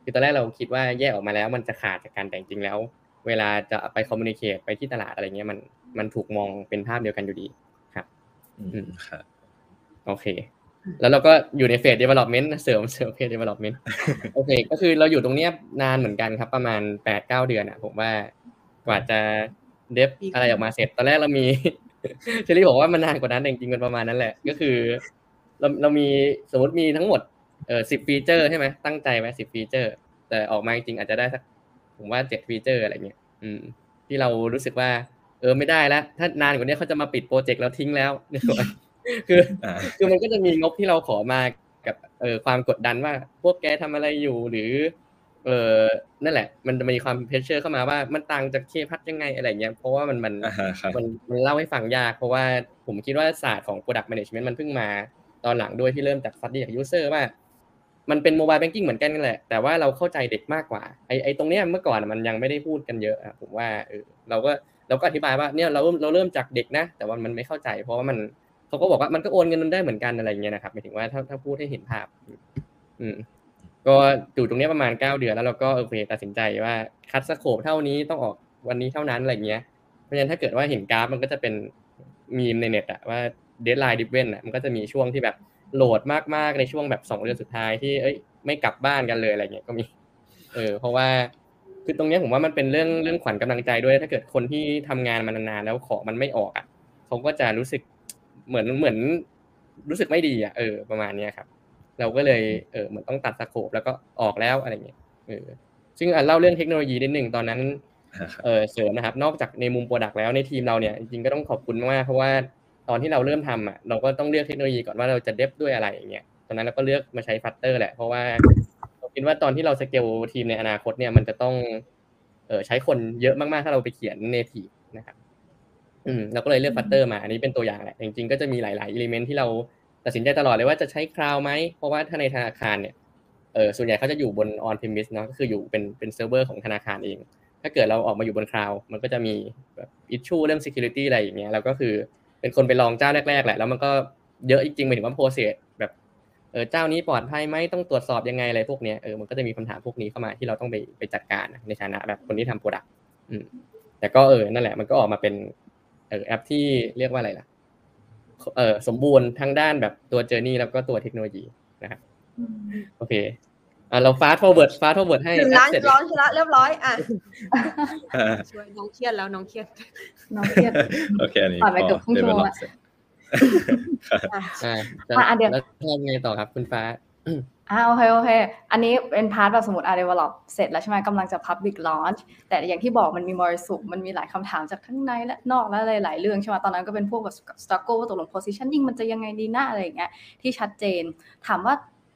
คือตอนแรกเราคิดว่าแยกออกมาแล้ว มันจะขาดจากการแต่งจริงแล้ว เวลาจะไปคอมมูนิเคตไปที่ตลาดอะไรเงี้ยมันมันถูกมองเป็นภาพเดียวกันอยู่ดีครับ อืมครับโอเค แล้วเราก็อยู่ในเฟส development เสริมเสริมเฟส development โอเค ก็คือเราอยู่ตรงเนี้ยนานเหมือนกันครับ ประมาณแปดเก้าเดือนอะ ผมว่ากว่าจะ dev อะไรออกมาเสร็จ ตอนแรกเรามี เชอรี่บอกว่ามันนานกว่านั้นจริงๆมันประมาณนั้นแหละ ก็คือ เราเรามีสมมติมีทั้งหมดเออสิบ feature ใช่ไหมตั้งใจไว้สิบ feature แต่ออกมาจริงๆอาจจะได้สักผมว่าเจ็ด feature อะไรเงี้ยอืม ที่เรารู้สึกว่า เออไม่ได้แล้ว ถ้านานกว่านี้เขาจะมาปิดโปรเจกต์แล้วทิ้งแล้วคือ คือมันก็จะมีงบที่เราขอมากับเออความกดดันว่า พวกแกทำอะไรอยู่หรือ เออนั่นแหละ มันจะมีความ pressure เข้ามาว่ามันต่างจาก K PLUS ยังไงอะไรเงี้ยเพราะว่ามันมันมันมันเล่าให้ฟังยาก เพราะว่าผมคิดว่าศาสตร์ของ product management มันเพิ่งมาตอนหลังด้วยที่เริ่มจาก study จาก user ว่า มันเป็น mobile banking เหมือนกันนั่นแหละ แต่ว่าเราเข้าใจเด็กมากกว่าไอไอตรงเนี้ยเมื่อก่อนมันยังไม่ได้พูดกันเยอะผมว่าเออเราก็เราก็อธิบายว่าเนี่ยเราเราเริ่มจากเด็กนะ แต่ว่ามันไม่เข้าใจ เพราะว่ามันเขาก็บอกว่ามันก็โอนเงินได้เหมือนกันอะไรเงี้ยนะครับหมายถึงว่าถ้าถ้าพูดให้เห็นภาพ อืม ก็อยู่ตรงนี้ประมาณเก้าเดือนแล้วเราก็โอเคตัดสินใจว่า cut scope เท่านี้ต้องออกวันนี้เท่านั้นอะไรเงี้ย เพราะฉะนั้นถ้าเกิดว่าเห็นกราฟมันก็จะเป็นมีมในเน็ตอะว่า deadline driven อะมันก็จะมีช่วงที่แบบ load มากๆในช่วงแบบสองเดือนสุดท้ายที่เอ้ยไม่กลับบ้านกันเลยอะไรเงี้ยก็มีเออเพราะว่าคือตรงนี้ผมว่ามันเป็นเรื่องเรื่องขวัญกำลังใจด้วย ถ้าเกิดคนที่ทำงานมานานๆแล้วของมันไม่ออกอะเขาก็จะรู้สึกเหมือนเหมือนรู้สึกไม่ดีอะเออประมาณนี้ครับ เราก็เลยเออเหมือนต้องตัด scope แล้วก็ออกแล้วอะไรเงี้ยเออซึ่งอะเล่าเรื่องเทคโนโลยีนิดหนึ่งตอนนั้นเออเสริมนะครับ นอกจากในมุม product แล้วในทีมเราเนี่ยจริงๆก็ต้องขอบคุณมากเพราะว่าตอนที่เราเริ่มทำอะเราก็ต้องเลือกเทคโนโลยีก่อนว่าเราจะ dev ด้วยอะไรอย่างเงี้ยตอนนั้นเราก็เลือกมาใช้ Flutter แหละเพราะว่าเราคิดว่าตอนที่เราสเกลทีมในอนาคตเนี่ยมันจะต้องเออใช้คนเยอะมากๆ ถ้าเราไปเขียน native นะครับอืมเราก็เลยเลือก Flutter มาอันนี้เป็นตัวอย่างแหละจริงๆก็จะมีหลายๆ element ที่เรา ตัดสินใจตลอดเลยว่าจะใช้ cloud ไหม เพราะว่าถ้าในธนาคารเนี่ยเออส่วนใหญ่เขาจะอยู่บนออนพ r มิสเนาะก็คืออยู่เป็นเป็นเซิร์ฟเวอร์ของธนาคารเอง ถ้าเกิดเราออกมาอยู่บน cloud มันก็จะมีแบบ issue เรื่อง security อะไรอย่างเงี้ยเราก็คือเป็นคนไปลองเจ้าแรกๆแหละแล้วมันก็เยอะจริงๆหมายถึงว่า process แบบเออเจ้านี้ปลอดภัยไหมต้องตรวจสอบยังไงอะไรพวกเนี้ยเออมันก็จะมีคำถามพวกนี้เข้ามาที่เราต้องไปไปจัดการในฐานะแบบคนที่ทำ product อืมแต่ก็เออนั่นแหละมันก็ออกมาเป็นเออแอปที่เรียกว่าอะไรล่ะ สมบูรณ์ทั้งด้านแบบตัว journey แล้วก็ตัวเทคโนโลยีนะครับโอเคอะเรา fast forward fast forward ให้ถึงร้านร้อนชละเรียบร้อยอะช่วยน้องเครียดแล้วน้องเครียดน้องเครียดโอเคอันนี้ผ่านไปเกือบครึ่งชั่วโมงละอ่าอะเดี๋ยวแล้วทำไงต่อครับคุณฟ้า อ่าโอเคโอเค อันนี้เป็นพาร์ทแบบสมมติอะ develop เสร็จแล้วใช่ไหมกำลังจะ public launch แต่อย่างที่บอกมันมีมรสุมมันมีหลายคำถามจากทั้งในและนอกและหลายๆเรื่องใช่ไหมตอนนั้นก็เป็นพวกแบบ struggle ว่าตกลง positioning มันจะยังไงดีหน้าอะไรอย่างเงี้ยที่ชัดเจน ถามว่า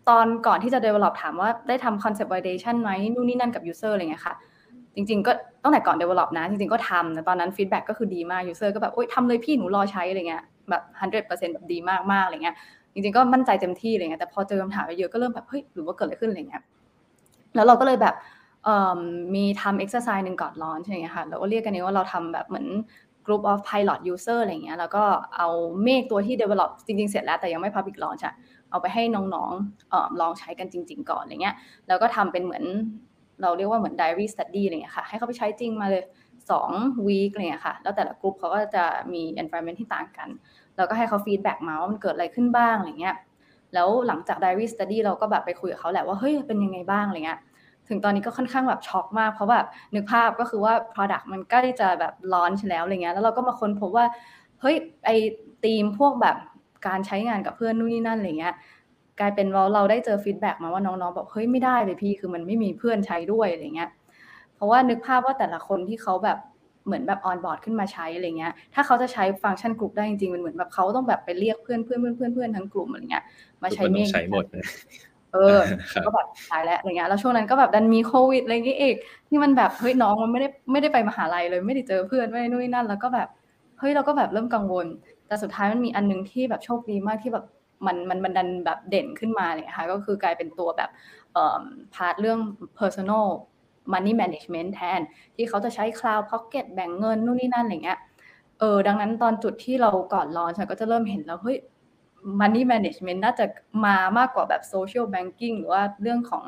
ตอนก่อนที่จะ develop ถามว่าได้ทำ concept validation ไหมนู่นนี่นั่นกับ user อะไรเงี้ยค่ะ จริง ๆ ก็ตั้งแต่ก่อน develop นะ จริง ๆ ก็ทำแต่ตอนนั้น feedback ก็คือดีมาก user ก็แบบโอ๊ยทำเลยพี่หนูรอใช้อะไรเงี้ยแบบ 100%แบบดีมากๆอะไรเงี้ย จริงๆก็มั่นใจเต็มที่อะไรเงี้ยแต่พอเจอคำถามเยอะก็เริ่มแบบเฮ้ยหรือว่าเกิดอะไรขึ้นอะไรเงี้ยแล้วเราก็เลยแบบมีทำ exercise หนึ่งก่อน launch อะไรเงี้ยค่ะเราก็เรียกกันเองว่าเราทำแบบเหมือน group of pilot user อะไรเงี้ยแล้วก็เอาเมฆตัวที่ develop จริง ๆ เสร็จแล้วแต่ยังไม่ public launch อะเอาไปให้น้องๆลองใช้กันจริง ๆ ก่อนอะไรเงี้ยแล้วก็ทำเป็นเหมือนเราเรียกว่าเหมือน diary study อะไรเงี้ยค่ะให้เขาไปใช้จริงมาเลย2 week อะไรเงี้ยค่ะแล้วแต่ละกลุ่มเขาก็จะมี environment ที่ต่างกัน แล้วก็ให้เขา feedback มาว่ามันเกิดอะไรขึ้นบ้างอะไรเงี้ยแล้วหลังจาก diary study เราก็แบบไปคุยกับเขาแหละว่าเฮ้ยเป็นยังไงบ้างอะไรเงี้ยถึงตอนนี้ก็ค่อนข้างแบบช็อกมาก เพราะแบบนึกภาพก็คือว่า product มันใกล้จะแบบ launch แล้วอะไรเงี้ยแล้วเราก็มาค้นพบว่าเฮ้ยไอทีมพวกแบบการใช้งานกับเพื่อนนู่นนี่นั่นอะไรเงี้ยกลายเป็นเราเราได้เจอ feedback มาว่าน้องๆบอกเฮ้ยไม่ได้เลยพี่คือมันไม่มีเพื่อนใช้ด้วยอะไรเงี้ยเพราะว่านึกภาพว่าแต่ละคนที่เขาแบบ เหมือนแบบ onboard ขึ้นมาใช้อะไรเงี้ย ถ้าเขาจะใช้ฟังก์ชันกลุ่มได้จริงๆ มันเหมือนแบบเขาต้องแบบไปเรียกเพื่อนเพื่อนเพื่อนเพื่อนเพื่อนทั้งกลุ่มอะไรเงี้ย มาใช้ทุกคนเมต้อฆงใช้หมดนะเออครับก็แบบตายแล้วอะไรเงี้ย แล้วช่วงนั้นก็แบบดันมีโควิดอะไรอย่างเงี้ยอีกนี่มันแบบเฮ้ยน้องมันไม่ได้ไม่ได้ไปมหาลัยเลย ไม่ได้เจอเพื่อนไม่ได้นู่นนี่นั่น แล้วก็แบบเฮ้ยเราก็แบบเริ่มกังวล แต่สุดท้ายมันมีอันนึงที่แบบโชคดีมากที่แบบมันมันมันดันแบบเด่นขึ้นมาเลยค่ะก็คือกลายเป็นตัวแบบเอ่อ part เรื่อง personal money management แทน ที่เขาจะใช้ cloud pocket แบ่งเงินนู่นนี่นั่นอะไรเงี้ยเออดังนั้นตอนจุดที่เราก่อน launch ก็จะเริ่มเห็นแล้วเฮ้ย money management น่าจะมามากกว่าแบบ social banking หรือว่าเรื่องของ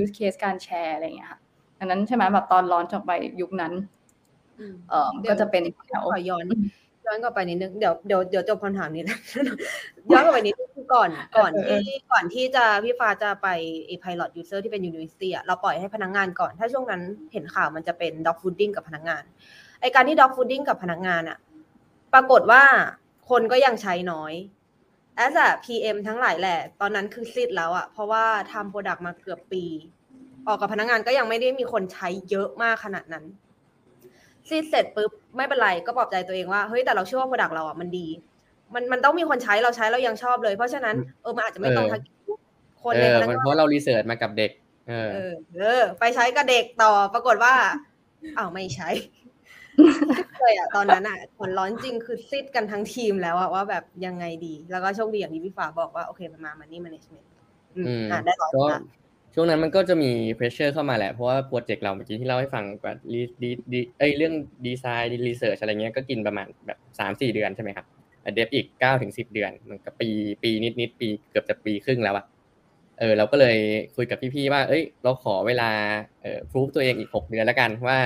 use case การแชร์อะไรเงี้ยค่ะดังนั้นใช่ไหมแบบตอน launch ออกไปยุคนั้นอืมเออก็จะเป็นแถวขอย้อน ย้อนกลับไปนิดนึงเดี๋ยวเดี๋ยวเดี๋ยวจบคำถามนี้แล้วย้อนกลับไปนิดนึงคือก่อนก่อนเออที่ก่อนที่จะพี่ฟ้าจะไปไอ้ pilot user ที่เป็น university อะเราปล่อยให้พนักงานก่อน ถ้าช่วงนั้นเห็นข่าวมันจะเป็น dog fooding กับพนักงานไอการที่ dog fooding กับพนักงานอะปรากฏว่าคนก็ยังใช้น้อย as a PM ทั้งหลายแหละ ตอนนั้นคือซิดแล้วอะเพราะว่าทำ product มาเกือบปี ออกกับพนักงานก็ยังไม่ได้มีคนใช้เยอะมากขนาดนั้น ซีดเสร็จปุ๊บไม่เป็นไรก็ปลอบใจตัวเองว่าเฮ้ยแต่เราเชื่อว่า product เราอะมันดี มันมันต้องมีคนใช้เราใช้เรายังชอบเลย เพราะฉะนั้นเออมันอาจจะไม่ตรงเออทางคนเอในอพนักมันงานเพราะเรา research มากับเด็กเออเออ เออ ไปใช้กับเด็กต่อปรากฏว่าอ้าวไม่ใช้เลยอะตอนนั้นอะพอ launch จริงคือซีดกันทั้งทีมแล้วอะว่าแบบยังไงดี แล้วก็โชคดีอย่างที่พี่ฟ้าบอกว่าโอเคมันมามันนี่ management อืมอืมอ่าได้ร้อยก็ละ ช่วงนั้นมันก็จะมี pressure เข้ามาแหละ เพราะว่าโปรเจกต์เราเมื่อกี้ที่เล่าให้ฟังแบบรีดีดีเอ้ยเรื่อง design research อะไรเงี้ยก็กินประมาณแบบสามสี่เดือนใช่ไหมครับ dev อีกเก้าถึงสิบเดือน มันก็ปีปีนิดนิดปีเกือบจะปีครึ่งแล้วอะเออเราก็เลยคุยกับพี่ๆว่า เอ้ย เราขอเวลาเอ่อพูฟตัวเองอีกหกเดือนแล้วกันว่า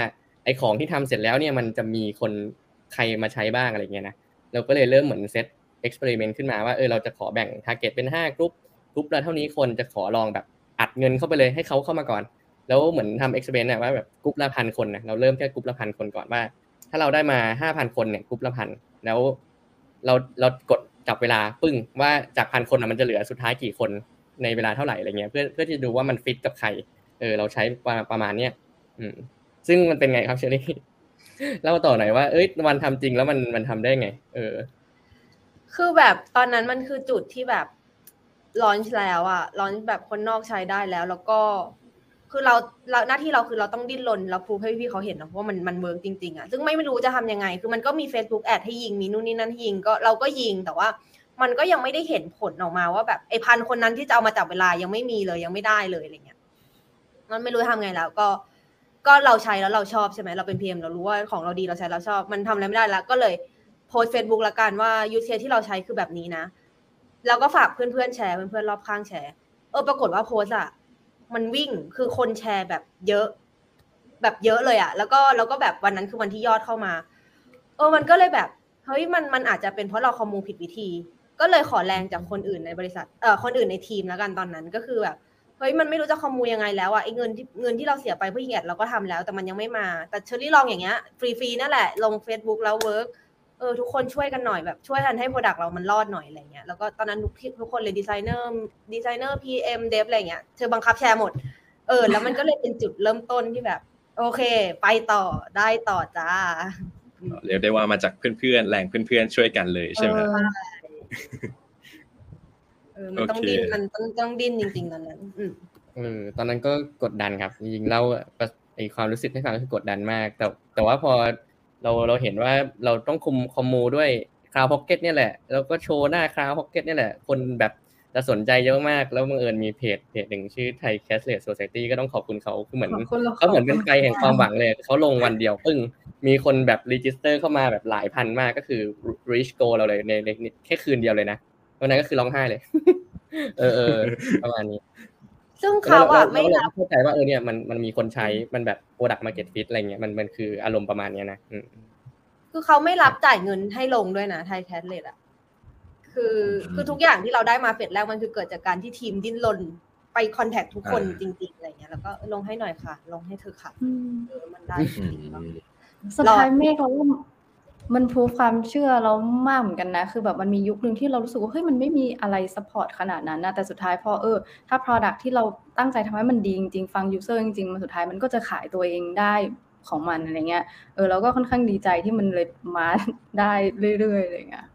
ไอของที่ทำเสร็จแล้วเนี่ยมันจะมีคนใครมาใช้บ้างอะไรเงี้ยนะเราก็เลยเริ่มเหมือนเซตexperiment ขึ้นมาว่าเออเราจะขอแบ่ง target เป็นห้า group group ละเท่านี้คนจะขอลองแบบ อัดเงินเข้าไปเลยให้เขาเข้ามาก่อน แล้วเหมือนทำ experiment ว่าแบบกรุ๊ปละพันคนนะเราเริ่มแค่กรุ๊ปละพันคนก่อนว่า ถ้าเราได้มาห้าพันคนเนี่ยกรุ๊ปละพันแล้วเราเรากดจับเวลาปึ้งว่าจากพันคนมันจะเหลือสุดท้ายกี่คนในเวลาเท่าไหร่อะไรเงี้ยเพื่อเพื่อที่จะดูว่ามันฟิตกับใครเออเราใช้ประมาณเนี้ยอืม ซึ่งมันเป็นไงครับเชอรี่เล่าต่อหน่อยว่าเอ้ยวันทำจริงแล้วมันมันทำได้ไง เออ คือแบบตอนนั้นมันคือจุดที่แบบ launch แล้วอะ launch แบบคนนอกใช้ได้แล้ว แล้วก็ คือเราเราหน้าที่เราคือเราต้องดิ้นรนเราพูดให้พี่เขาเห็นนะว่ามันมัน work จริงๆอะซึ่งไม่ไม่รู้จะทำยังไง คือมันก็มี Facebook แอดให้ยิงมีนู่นนี่นั่นให้ยิงก็เราก็ยิงแต่ว่ามันก็ยังไม่ได้เห็นผลออกมาว่าแบบไอพันคนนั้นที่จะเอามาจับเวลายังไม่มีเลยยังไม่ได้เลยอะไรเงี้ยมันไม่รู้ทำไงแล้วก็ ก็เราใช้แล้วเราชอบใช่ไหมเราเป็น PM เรารู้ว่าของเราดีเราใช้เราชอบ มันทำอะไรไม่ได้แล้ว ก็เลย post Facebook ละกันว่ายูเซที่เราใช้คือแบบนี้นะ แล้วก็ฝากเพื่อนๆแชร์เพื่อนๆรอบข้างแชร์เออปรากฏว่าโพสอะมันวิ่งคือคนแชร์แบบเยอะ แบบเยอะเลยอะแล้วก็แล้วก็แบบวันนั้นคือวันที่ยอดเข้ามา เออมันก็เลยแบบเฮ้ยมันมันอาจจะเป็นเพราะเรา commu ผิดวิธี ก็เลยขอแรงจากคนอื่นในบริษัทเอ่อคนอื่นในทีมแล้วกันตอนนั้นก็คือแบบเฮ้ยมันไม่รู้จะ commu ยังไงแล้วอะไอ้เงินที่เงินที่เราเสียไปเพื่อยิง ad เราก็ทำแล้ว แต่มันยังไม่มาแต่เชอรี่ลองอย่างเงี้ยฟรีๆนั่นแหละลง Facebook แล้ว work เออทุกคนช่วยกันหน่อยแบบช่วยกันให้ product เรามันรอดหน่อยอะไรเงี้ยแล้วก็ตอนนั้นทุกที่ทุกคนเลย designer designer PM dev อะไรเงี้ยเธอบังคับแชร์หมด เออ แล้วมันก็เลยเป็นจุดเริ่มต้นที่แบบ โอเค ไปต่อได้ต่อจ้าเรียกได้ว่ามาจากเพื่อนๆแรงเพื่อนๆช่วยกันเลยใช่ไหมครับเออเออมันต้องโอเคดิ้นมันต้องต้องดิ้นจริงๆตอนนั้นอืมเออตอนนั้นก็กดดันครับจริงๆเล่าไอความรู้สึกให้ฟังก็คือกดดันมาก แต่แต่ว่าพอ เราเราเห็นว่าเราต้องคุม commu ด้วย Cloud Pocket เนี่ยแหละ แล้วก็โชว์หน้า Cloud Pocket เนี่ยแหละ คนแบบจะสนใจเยอะมาก แล้วบังเอิญมีเพจเพจหนึ่งชื่อไทยแคสเลสโซซ i ตี้ก็ต้องขอบคุณเขาคือเหมือนขอบคุณแล้วเขาเหมือนเป็นขอบคุณไฟแห่งความหวังเลย เขาลงวันเดียวปึ้งมีคนแบบ register เข้ามาแบบหลายพันมากก็คือ reach goal เราเลยในในในแค่คืนเดียวเลยนะวันนั้นก็คือร้องไห้เลย เออเออประมาณนี้ ซึ่งเขาอะแล้วไม่เรารับเข้าใจว่าเออเนี่ยมันมันมีคนใช้มันแบบ product market fit อะไรเงี้ยมันมันคืออารมณ์ประมาณเนี้ยนะอืมคือเขาไม่รับจ่ายเงินให้ลงด้วยนะไทยแคสเลตอะคือคือทุกอย่างที่เราได้มาเฟสแรกมันคือเกิดจากการที่ทีมดิ้นรนไปคอนแทคทุกคนอ่าจริงๆอะไรเงี้ยแล้วก็ลงให้หน่อยค่ะ ลงให้เธอค่ะอืมเออมันได้จริงๆเนอะสุดท้าย MAKE เราว่า มันพูความเชื่อเรามากเหมือนกันนะ คือแบบมันมียุคหนึ่งที่เรารู้สึกว่าเฮ้ยมันไม่มีอะไร support ขนาดนั้นนะแต่สุดท้ายพอเออ ถ้า Product ที่เราตั้งใจทำให้มันดีจริงๆฟัง User จริงๆมันสุดท้ายมันก็จะขายตัวเองได้ของมันอะไรเงี้ยเออเราก็ค่อนข้างดีใจที่มันเลยมาได้เรื่อยๆอะไรเงี้ย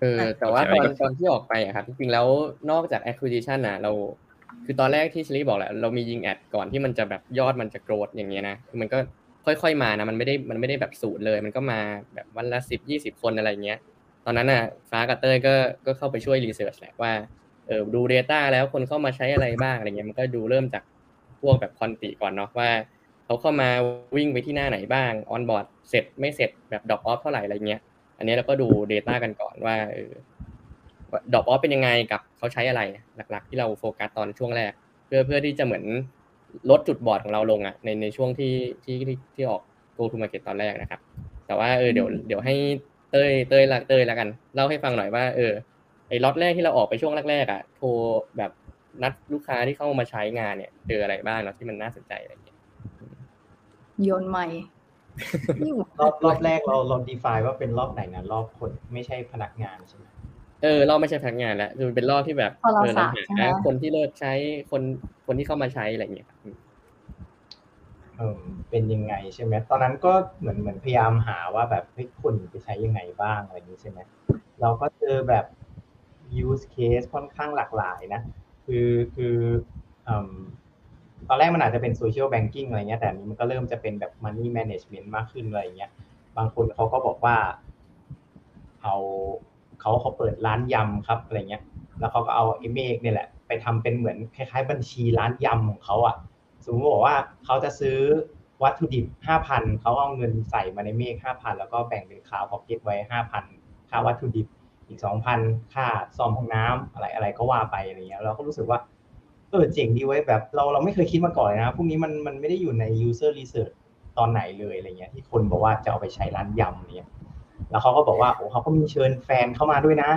เออแต่ว่าตอนตอนที่ออกไปอะครับจริงๆแล้วนอกจาก acquisition อะเรา คือตอนแรกที่เชอรี่บอกแหละเรามียิง ad ก่อนที่มันจะแบบยอดมันจะ grow อย่างเงี้ยนะคือมันก็ ค่อยๆมานะมันไม่ได้มันไม่ได้แบบ shoot เลย มันก็มาแบบวันละสิบยี่สิบคนอะไรเงี้ย ตอนนั้นน่ะฟ้ากับเต้ยก็ก็เข้าไปช่วย research แหละว่าเออดู Data แล้วคนเข้ามาใช้อะไรบ้างอะไรเงี้ยมันก็ดูเริ่มจากพวกแบบ quanti ก่อนเนาะว่าเขาเข้ามาวิ่งไปที่หน้าไหนบ้าง onboard เสร็จไม่เสร็จแบบ drop off เท่าไหร่อะไรเงี้ย อันนี้เราก็ดู Data กันก่อนว่าเออ drop off เป็นยังไงกับเขาใช้อะไรหลัก ๆ ที่เราโฟกัสตอนช่วงแรก เพื่อเพื่อที่จะเหมือน ลดจุดบอดของเราลงอะในในช่วงที่ที่ที่ที่ออก go to market ตอนแรกนะครับ แต่ว่าเออเดี๋ยวเดี๋ยวให้เต้ยเต้ยละเต้ยละกันเล่าให้ฟังหน่อยว่า เออไอ้ล็อตแรกที่เราออกไปช่วงแรกๆอะโทรแบบนัดลูกค้าที่เข้ามาใช้งานเนี่ยเจออะไรบ้างเนาะที่มันน่าสนใจอะไรอย่างเงี้ยโยนใหม่รอบรอบแรกเราเรา define ว่าเป็นรอบไหนนะรอบคนไม่ใช่พนักงานใช่ไหม เออเราไม่ใช่พนักงานแล้วคือมันเป็นรอบที่แบบพอเราเออสาเรายใช่ไหม หาคนที่เลิกใช้คนคนที่เข้ามาใช้อะไรอย่างเงี้ยครับเออเป็นยังไงใช่ไหมตอนนั้นก็เหมือนเหมือนพยายามหาว่าแบบเฮ้ยคนไปใช้ยังไงบ้างอะไรอย่างนี้ใช่ไหมเราก็เจอแบบ use case ค่อนข้างหลากหลายนะ คือคืออืมตอนแรกมันอาจจะเป็น social banking อะไรเงี้ยแต่อันนี้มันก็เริ่มจะเป็นแบบ money management มากขึ้นอะไรเงี้ย บางคนเขาก็บอกว่า เอา เขาเขาเปิดร้านยำครับอะไรเงี้ย แล้วเขาก็เอาไอ้เมฆเนี่ยแหละ ไปทำเป็นเหมือนคล้ายๆ บัญชีร้านยำของเขาอะ สมมติบอกว่าเขาจะซื้อวัตถุดิบห้าพันเขาเอาเงินใส่มาในเมฆห้าพันแล้วก็แบ่งเป็นคาวพ็อกเก็ตไว้ห้าพันค่าวัตถุดิบอีกสองพันค่าซ่อมห้องน้ำอะไรอะไรก็ว่าไปอะไรเงี้ยเราก็รู้สึกว่าเออเจ๋งดีไว้แบบเราเราไม่เคยคิดมาก่อนเลยนะพวกนี้มันมันไม่ได้อยู่ใน user research ตอนไหนเลยอะไรเงี้ยที่คนบอกว่าจะเอาไปใช้ร้านยำเนี่ย แล้วเขาก็บอกว่าโอ้เขาก็มีเชิญแฟนเข้ามาด้วยนะ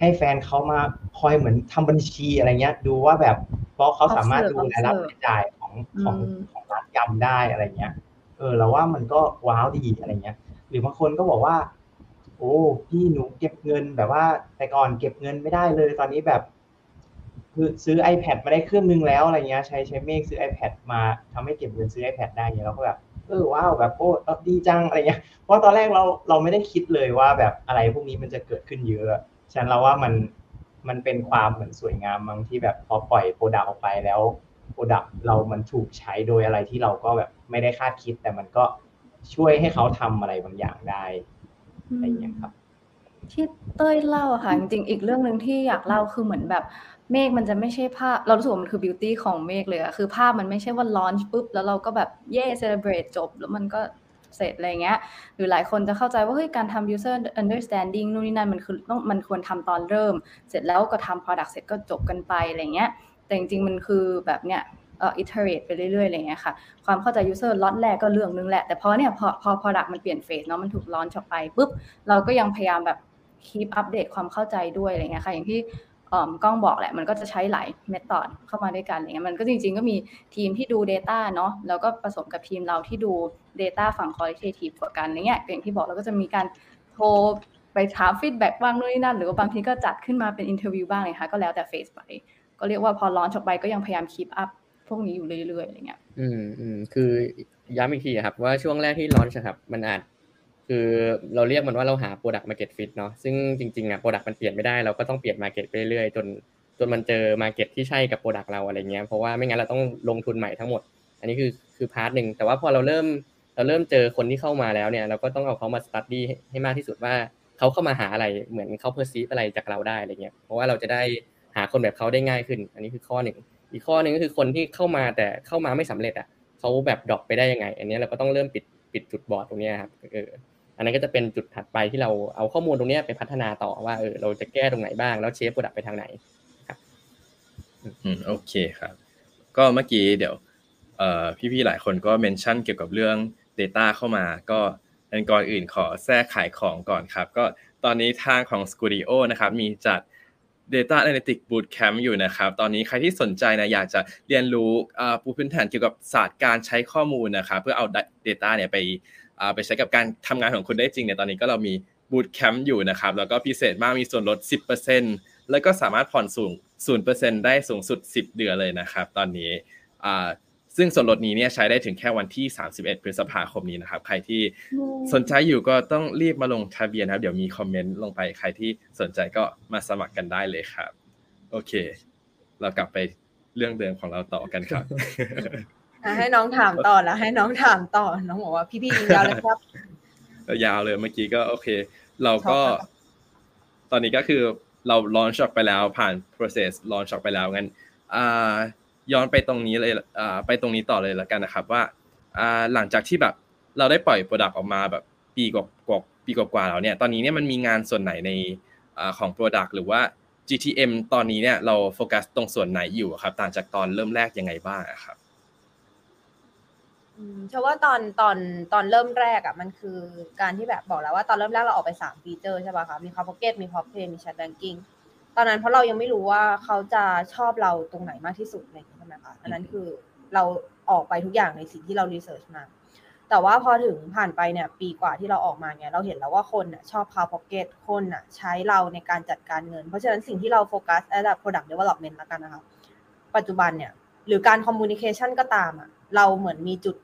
ให้แฟนเขามาคอยเหมือนทำบัญชีอะไรเงี้ย ดูว่าแบบเพราะเขาสามารถดูรายรับรายจ่ายของของของร้านยำได้อะไรเงี้ย เออเราว่ามันก็ว้าวดีอะไรเงี้ย หรือบางคนก็บอกว่า โอ้พี่หนูเก็บเงินแบบว่าแต่ก่อนเก็บเงินไม่ได้เลยตอนนี้แบบคือซื้อ iPad มาได้เครื่องนึงแล้วอะไรเงี้ยใช้ใช้เมฆซื้อ iPad มาทำให้เก็บเงินซื้อ iPad ได้เงี้ยเราก็แบบเออว้าวแบบโอ้ดีจังอะไรเงี้ยเพราะตอนแรกเราเราไม่ได้คิดเลยว่าแบบอะไรพวกนี้มันจะเกิดขึ้นเยอะฉะนั้นเราว่ามันมันเป็นความเหมือนสวยงามบางที่แบบพอปล่อยโปรดักออกไปแล้วโปรดักเรามันถูกใช้โดยอะไรที่เราก็แบบไม่ได้คาดคิด แต่มันก็ช่วยให้เขาทำอะไรบางอย่างได้อะไรอย่างเงี้ยครับที่เต้ยเล่าค่ะจริงๆอีกเรื่องหนึ่งที่อยากเล่าคือเหมือนแบบ เมฆมันจะไม่ใช่ภาพ เรารู้สึกว่ามันคือบิวตี้ของเมฆเลยอะคือภาพมันไม่ใช่ว่าลอนช์ปุ๊บ แล้วเราก็แบบเย่เซเลบรตจบ แล้วมันก็เสร็จอะไรเงี้ย หรือหลายคนจะเข้าใจว่าเฮ้ยการทำ user understanding นู่นนี่นั่นมันคือต้องมันควรทำตอนเริ่ม เสร็จแล้วก็ทำ product เสร็จก็จบกันไปอะไรเงี้ย แต่จริงๆมันคือแบบเนี้ยเอ่อ iterate ไปเรื่อยๆอะไรเงี้ยค่ะ ความเข้าใจ user ล็อตแรกก็เรื่องนึงแหละ แต่พอเนี่ยพอพอ product มันเปลี่ยนเฟสเนาะมันถูกลอนช์ออกไปปุ๊บเราก็ยังพยายามแบบ keep update ความเข้าใจด้วยอะไรเงี้ยค่ะอย่างที่ กล้องบอกแหละ มันก็จะใช้หลายเมธอดเข้ามาด้วยกันอะไรเงี้ยมันก็จริง ๆ ก็มีทีมที่ดู Data เนาะแล้วก็ผสมกับทีมเราที่ดู Data ฝั่ง qualitative กว่ากันอะไรเงี้ยอย่างที่บอกเราก็จะมีการโทรไปถาม feedback บ้างนู่นนี่นั่น หรือว่าบางทีก็จัดขึ้นมาเป็น interview บ้างเลยค่ะก็แล้วแต่เฟสไป ก็เรียกว่าพอ launch อกไปก็ยังพยายาม keep up พวกนี้อยู่เรื่อยๆอะไรเงี้ย อืมอืมคือย้ำอีกทีอะครับว่าช่วงแรกที่ลอนช์ครับ มันอาจ คือเราเรียกมันว่าเราหา product market fit เนาะซึ่งจริงๆอะ product มันเปลี่ยนไม่ได้เราก็ต้องเปลี่ยน market ไปเรื่อยๆจนจนมันเจอ market ที่ใช่กับ product เราอะไรเงี้ยเพราะว่าไม่งั้นเราต้องลงทุนใหม่ทั้งหมด อันนี้คือคือ part หนึ่งแต่ว่าพอเราเริ่มเราเริ่มเจอคนที่เข้ามาแล้วเนี่ยเราก็ต้องเอาเขามา study ให้มากที่สุดว่าเขาเข้ามาหาอะไรเหมือนเขา perceive อะไรจากเราได้อะไรเงี้ยเพราะว่าเราจะได้หาคนแบบเขาได้ง่ายขึ้น อันนี้คือข้อหนึ่งอีกข้อหนึ่งก็คือคนที่เข้ามาแต่เข้ามาไม่สำเร็จอะเขาแบบ drop ไปได้ยังไง อันนี้เราก็ต้องเริ่มปิดปิดจุดบอดตรงนี้ครับเออ อันนั้นก็จะเป็นจุดถัดไปที่เราเอาข้อมูลตรงนี้ไปพัฒนาต่อว่าเออเราจะแก้ตรงไหนบ้างแล้ว shape product ไปทางไหนครับอืมโอเคครับ ก็เมื่อกี้เดี๋ยวเอ่อพี่ๆหลายคนก็ mention เกี่ยวกับเรื่อง Data เข้ามาก็อันก่อนอื่นขอแทรกขายของก่อนครับ ก็ตอนนี้ทางของ Skooldio นะครับมีจัด Data Analytics Bootcamp อยู่นะครับ ตอนนี้ใครที่สนใจนะอยากจะเรียนรู้อ่าปูพื้นฐานเกี่ยวกับศาสตร์การใช้ข้อมูลนะครับ เพื่อเอา Data เนี่ยไป ไปใช้กับการทำงานของคุณได้จริงเนี่ยตอนนี้ก็เรามี Bootcamp อยู่นะครับแล้วก็พิเศษมากมีส่วนลด 10%แล้วก็สามารถผ่อนสูง 0%ได้สูงสุด 10 เดือนเลยนะครับ ตอนนี้ซึ่งส่วนลดนี้เนี่ยใช้ได้ถึงแค่วันที่ 31 พฤษภาคมนี้นะครับ ใครที่สนใจอยู่ก็ต้องรีบมาลงทะเบียนครับ เดี๋ยวมีคอมเมนต์ลงไปใครที่สนใจก็มาสมัครกันได้เลยครับ โอเค เรากลับไปเรื่องเดิมของเราต่อกันครับ ให้น้องถามต่อแล้วให้น้องถามต่อน้องบอกว่าพี่พี่ยิงยาวเลยครับยาวเลยเมื่อกี้ก็โอเค เราก็ชอบครับตอนนี้ก็คือเรา launch ออกไปแล้วผ่าน process launch ออกไปแล้วงั้นอ่าย้อนไปตรงนี้เลยอ่าไปตรงนี้ต่อเลยแล้วกันนะครับ ว่าอ่าหลังจากที่แบบเราได้ปล่อย product ออกมาแบบปีกว่าๆปีกว่าๆแล้วเนี่ย ตอนนี้เนี่ยมันมีงานส่วนไหนในอ่าของ product หรือว่า GTM ตอนนี้เนี่ยเราโฟกัสตรงส่วนไหนอยู่ครับ ต่างจากตอนเริ่มแรกยังไงบ้างอะครับ เชื่อว่าตอนตอนตอนเริ่มแรกอะมันคือการที่แบบบอกแล้วว่าตอนเริ่มแรกเราออกไปสามฟีเจอร์ใช่ป่ะคะมี Cloud Pocket มี Pop Pay มี Chat Banking ตอนนั้นเพราะเรายังไม่รู้ว่าเขาจะชอบเราตรงไหนมากที่สุดอะไรอย่างเงี้ยใช่ไหมคะอันนั้นคือเราออกไปทุกอย่างในสิ่งที่เรารีเสิร์ชมาแต่ว่าพอถึงผ่านไปเนี่ยปีกว่าที่เราออกมาเนี่ยเราเห็นแล้วว่าคนน่ะชอบ Cloud Pocket คนน่ะใช้เราในการจัดการเงิน เพราะฉะนั้นสิ่งที่เราโฟกัส as a product development แล้วกันนะคะปัจจุบันเนี่ยหรือการ communication ก็ตามอะ เราเหมือนมีจุด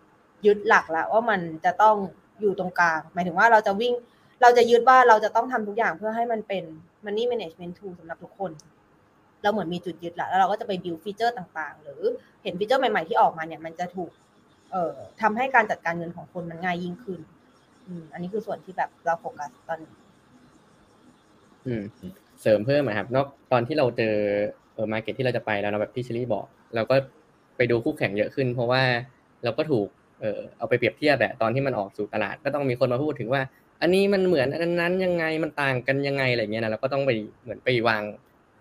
ยึดหลักแล้วว่ามันจะต้องอยู่ตรงกลาง หมายถึงว่าเราจะวิ่ง เราจะยึดว่าเราจะต้องทำทุกอย่างเพื่อให้มันเป็น money management tool สำหรับทุกคน เราเหมือนมีจุดยึดแล้วแล้วเราก็จะไป build feature ต่าง ๆ หรือเห็น feature ใหม่ ๆ ที่ออกมาเนี่ย มันจะถูก เอ่อทำให้การจัดการเงินของคนมันง่ายยิ่งขึ้น อืม อันนี้คือส่วนที่แบบเราโฟกัสตอนนี้อืม เสริมเพิ่มอะครับนอกตอนที่เราเจอเออ market ที่เราจะไปแล้วนะแบบที่เชอรี่บอก เราก็ ไปดูคู่แข่งเยอะขึ้น เพราะว่าเราก็ถูกเออเอาไปเปรียบเทียบแหละตอนที่มันออกสู่ตลาดก็ต้องมีคนมาพูดถึงว่า อันนี้มันเหมือนอันนั้นยังไงมันต่างกันยังไงอะไรเงี้ยนะเราก็ต้องไปเหมือนไปวาง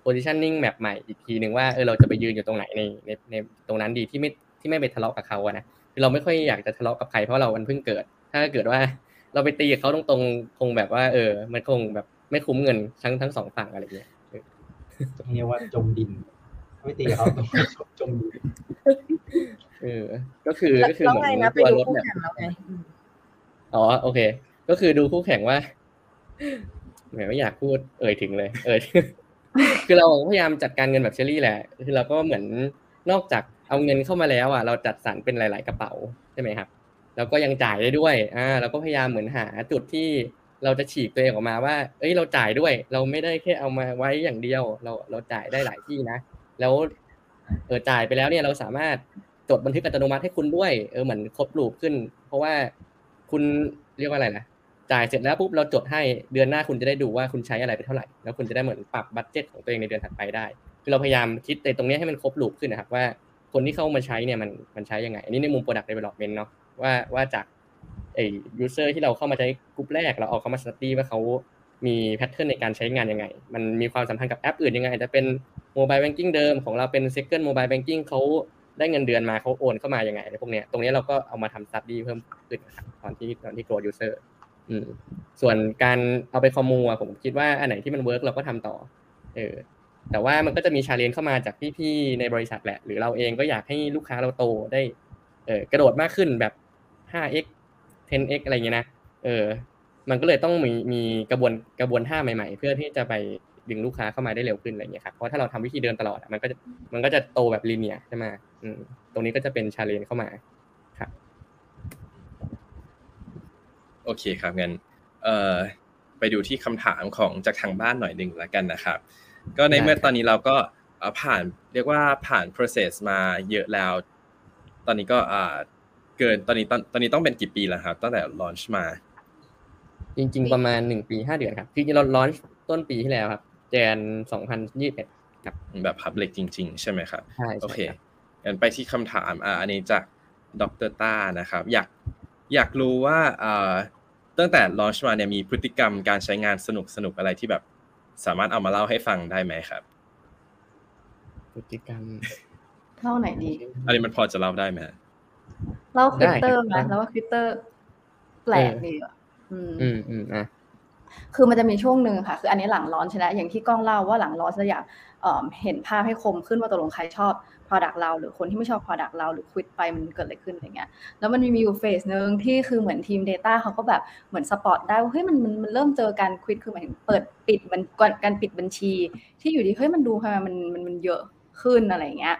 positioning แบบใหม่อีกทีหนึ่งว่าเออเราจะไปยืนอยู่ตรงไหนในในในตรงนั้นดีที่ไม่ที่ไม่ไปทะเลาะกับเขาอะนะคือเราไม่ค่อยอยากจะทะเลาะกับใครเพราะเรามันเพิ่งเกิด ถ้าเกิดว่าเราไปตีกับเขาตรงๆคงแบบว่า เออ มันคงแบบไม่คุ้มเงินทั้งทั้งสองฝั่งอะไรเงี้ยเรียกว่าจมดิน ไม่ตีเขาต้องจมดินเออ ก็คือแล้วก็คือแล้วเหมือไงนนะไปตัวดูรถคู่เนี่ยแข่งแล้วไงอืมอ๋อโอเค ก็คือดูคู่แข่งว่าแหมไม่อยากพูด เอ่ยถึงเลย เอ่ยคือเราพยายามจัดการเงินแบบเชอรี่แหละคือเราก็เหมือนนอกจากเอาเงินเข้ามาแล้วอะเราจัดสรรเป็นหลาย ๆ กระเป๋าใช่ไหมครับแล้วก็ยังจ่ายได้ด้วย อ่า เราก็พยายามเหมือนหาจุดที่เราจะฉีกตัวเองออกมาว่า เอ้ย เราจ่ายด้วย เราไม่ได้แค่เอามาไว้อย่างเดียว เรา เราจ่ายได้หลายที่นะ แล้วเออจ่ายไปแล้วเนี่ยเราสามารถจดบันทึกอัตโนมัติให้คุณด้วยเออเหมือนครบลูปขึ้น เพราะว่าคุณเรียกว่าอะไรนะจ่ายเสร็จแล้วปุ๊บเราจดให้เดือนหน้าคุณจะได้ดูว่าคุณใช้อะไรไปเท่าไหร่ แล้วคุณจะได้เหมือนปรับ budget ของตัวเองในเดือนถัดไปได้ คือเราพยายามคิดในตรงนี้ให้มันครบ loop ขึ้นนะครับว่าคนที่เข้ามาใช้เนี่ยมันมันใช้ยังไง อันนี้ในมุม product development เนาะว่าว่าจากไอ้ user ที่เราเข้ามาใช้กลุ่มแรก เราเอาเข้ามา study ว่าเขามี pattern ในการใช้งานยังไง มันมีความสัมพันธ์กับแอปอื่นยังไงอาจจะเป็น mobile banking เดิมของเราเป็น second mobile banking เขาได้เงินเดือนมาเขาโอนเข้ามายังไงอะไรพวกเนี้ยตรงนี้เราก็เอามาทำ study เพิ่มขึ้นนะครับตอนที่ตอนที่ grow user อืมส่วนการเอาไป commu อะผมคิดว่าอันไหนที่มัน work เราก็ทำต่อ เออ แต่ว่ามันก็จะมี challenge เข้ามาจากพี่ๆในบริษัทแหละ หรือเราเองก็อยากให้ลูกค้าเราโตได้ เออกระโดดมากขึ้นแบบ 5x 10x อะไรอย่างเงี้ยนะ เออ มันก็เลยต้องมีมีกระบวนกระบวนท่าใหม่ๆ เพื่อที่จะไป ดึงลูกค้าเข้ามาได้เร็วขึ้นอะไรอย่างเงี้ยครับเพราะถ้าเราทำวิธีเดิมตลอดอะมันก็จะมันก็จะโตแบบลีเนียใช่ไหมอืมตรงนี้ก็จะเป็นชาเลนจ์เข้ามาครับโอเคครับงั้นเอ่อไปดูที่คำถามของจากทางบ้านหน่อยหนึ่งแล้วกันนะครับ ก็ในได้เมื่อครับตอนนี้เราก็เอ่อผ่านเรียกว่าผ่าน process มาเยอะแล้ว ตอนนี้ก็อ่าเกินตอนนี้ตอนตอนนี้ต้องเป็นกี่ปีแล้วครับ ตั้งแต่ launch มา จริง ๆ ประมาณหนึ่งปีห้าเดือนครับ คือจริงๆเราลอนต้นปีที่แล้วครับ Jan สองพันยี่สิบเอ็ดครับแบบ public จริง ๆ ใช่ไหมครับใช่โอเคใช่ครับงั้นไปที่คำถามอ่าอันนี้จากดรต้านะครับ อยากอยากรู้ว่าอ่าตั้งแต่ launch มาเนี่ยมีพฤติกรรมการใช้งานสนุกสนุกอะไรที่แบบสามารถเอามาเล่าให้ฟังได้ไหมครับ พฤติกรรมท่าไหนดีอันนี้มันพอจะเล่าได้ไหมเล่าคริปเตอร์ได้ไหมครับแล้วว่าคริปเตอร์แปลกดีอะอืมอืมอืมอะ คือมันจะมีช่วงหนึ่งค่ะ คืออันนี้หลังร้อนใช่ไหมอย่างที่กล้องเล่าว่าหลังร้อนจะอยากเเห็นภาพให้คมขึ้นว่าตกลงใครชอบ Product เรา หรือคนที่ไม่ชอบ Product เราหรือควิดไปมันเกิดอะไรขึ้นอะไรเงี้ย แล้วมันมีอยู่เฟสหนึ่งที่คือเหมือนทีม Data เขาก็แบบเหมือนสปอตได้ว่าเฮ้ยมันมันเริ่มเจอการควิดคือหมายถึงเปิดปิดมันการปิดบัญชี ที่อยู่ดีเฮ้ยมันดูทำไมมันมันมันเยอะขึ้นอะไรเงี้ย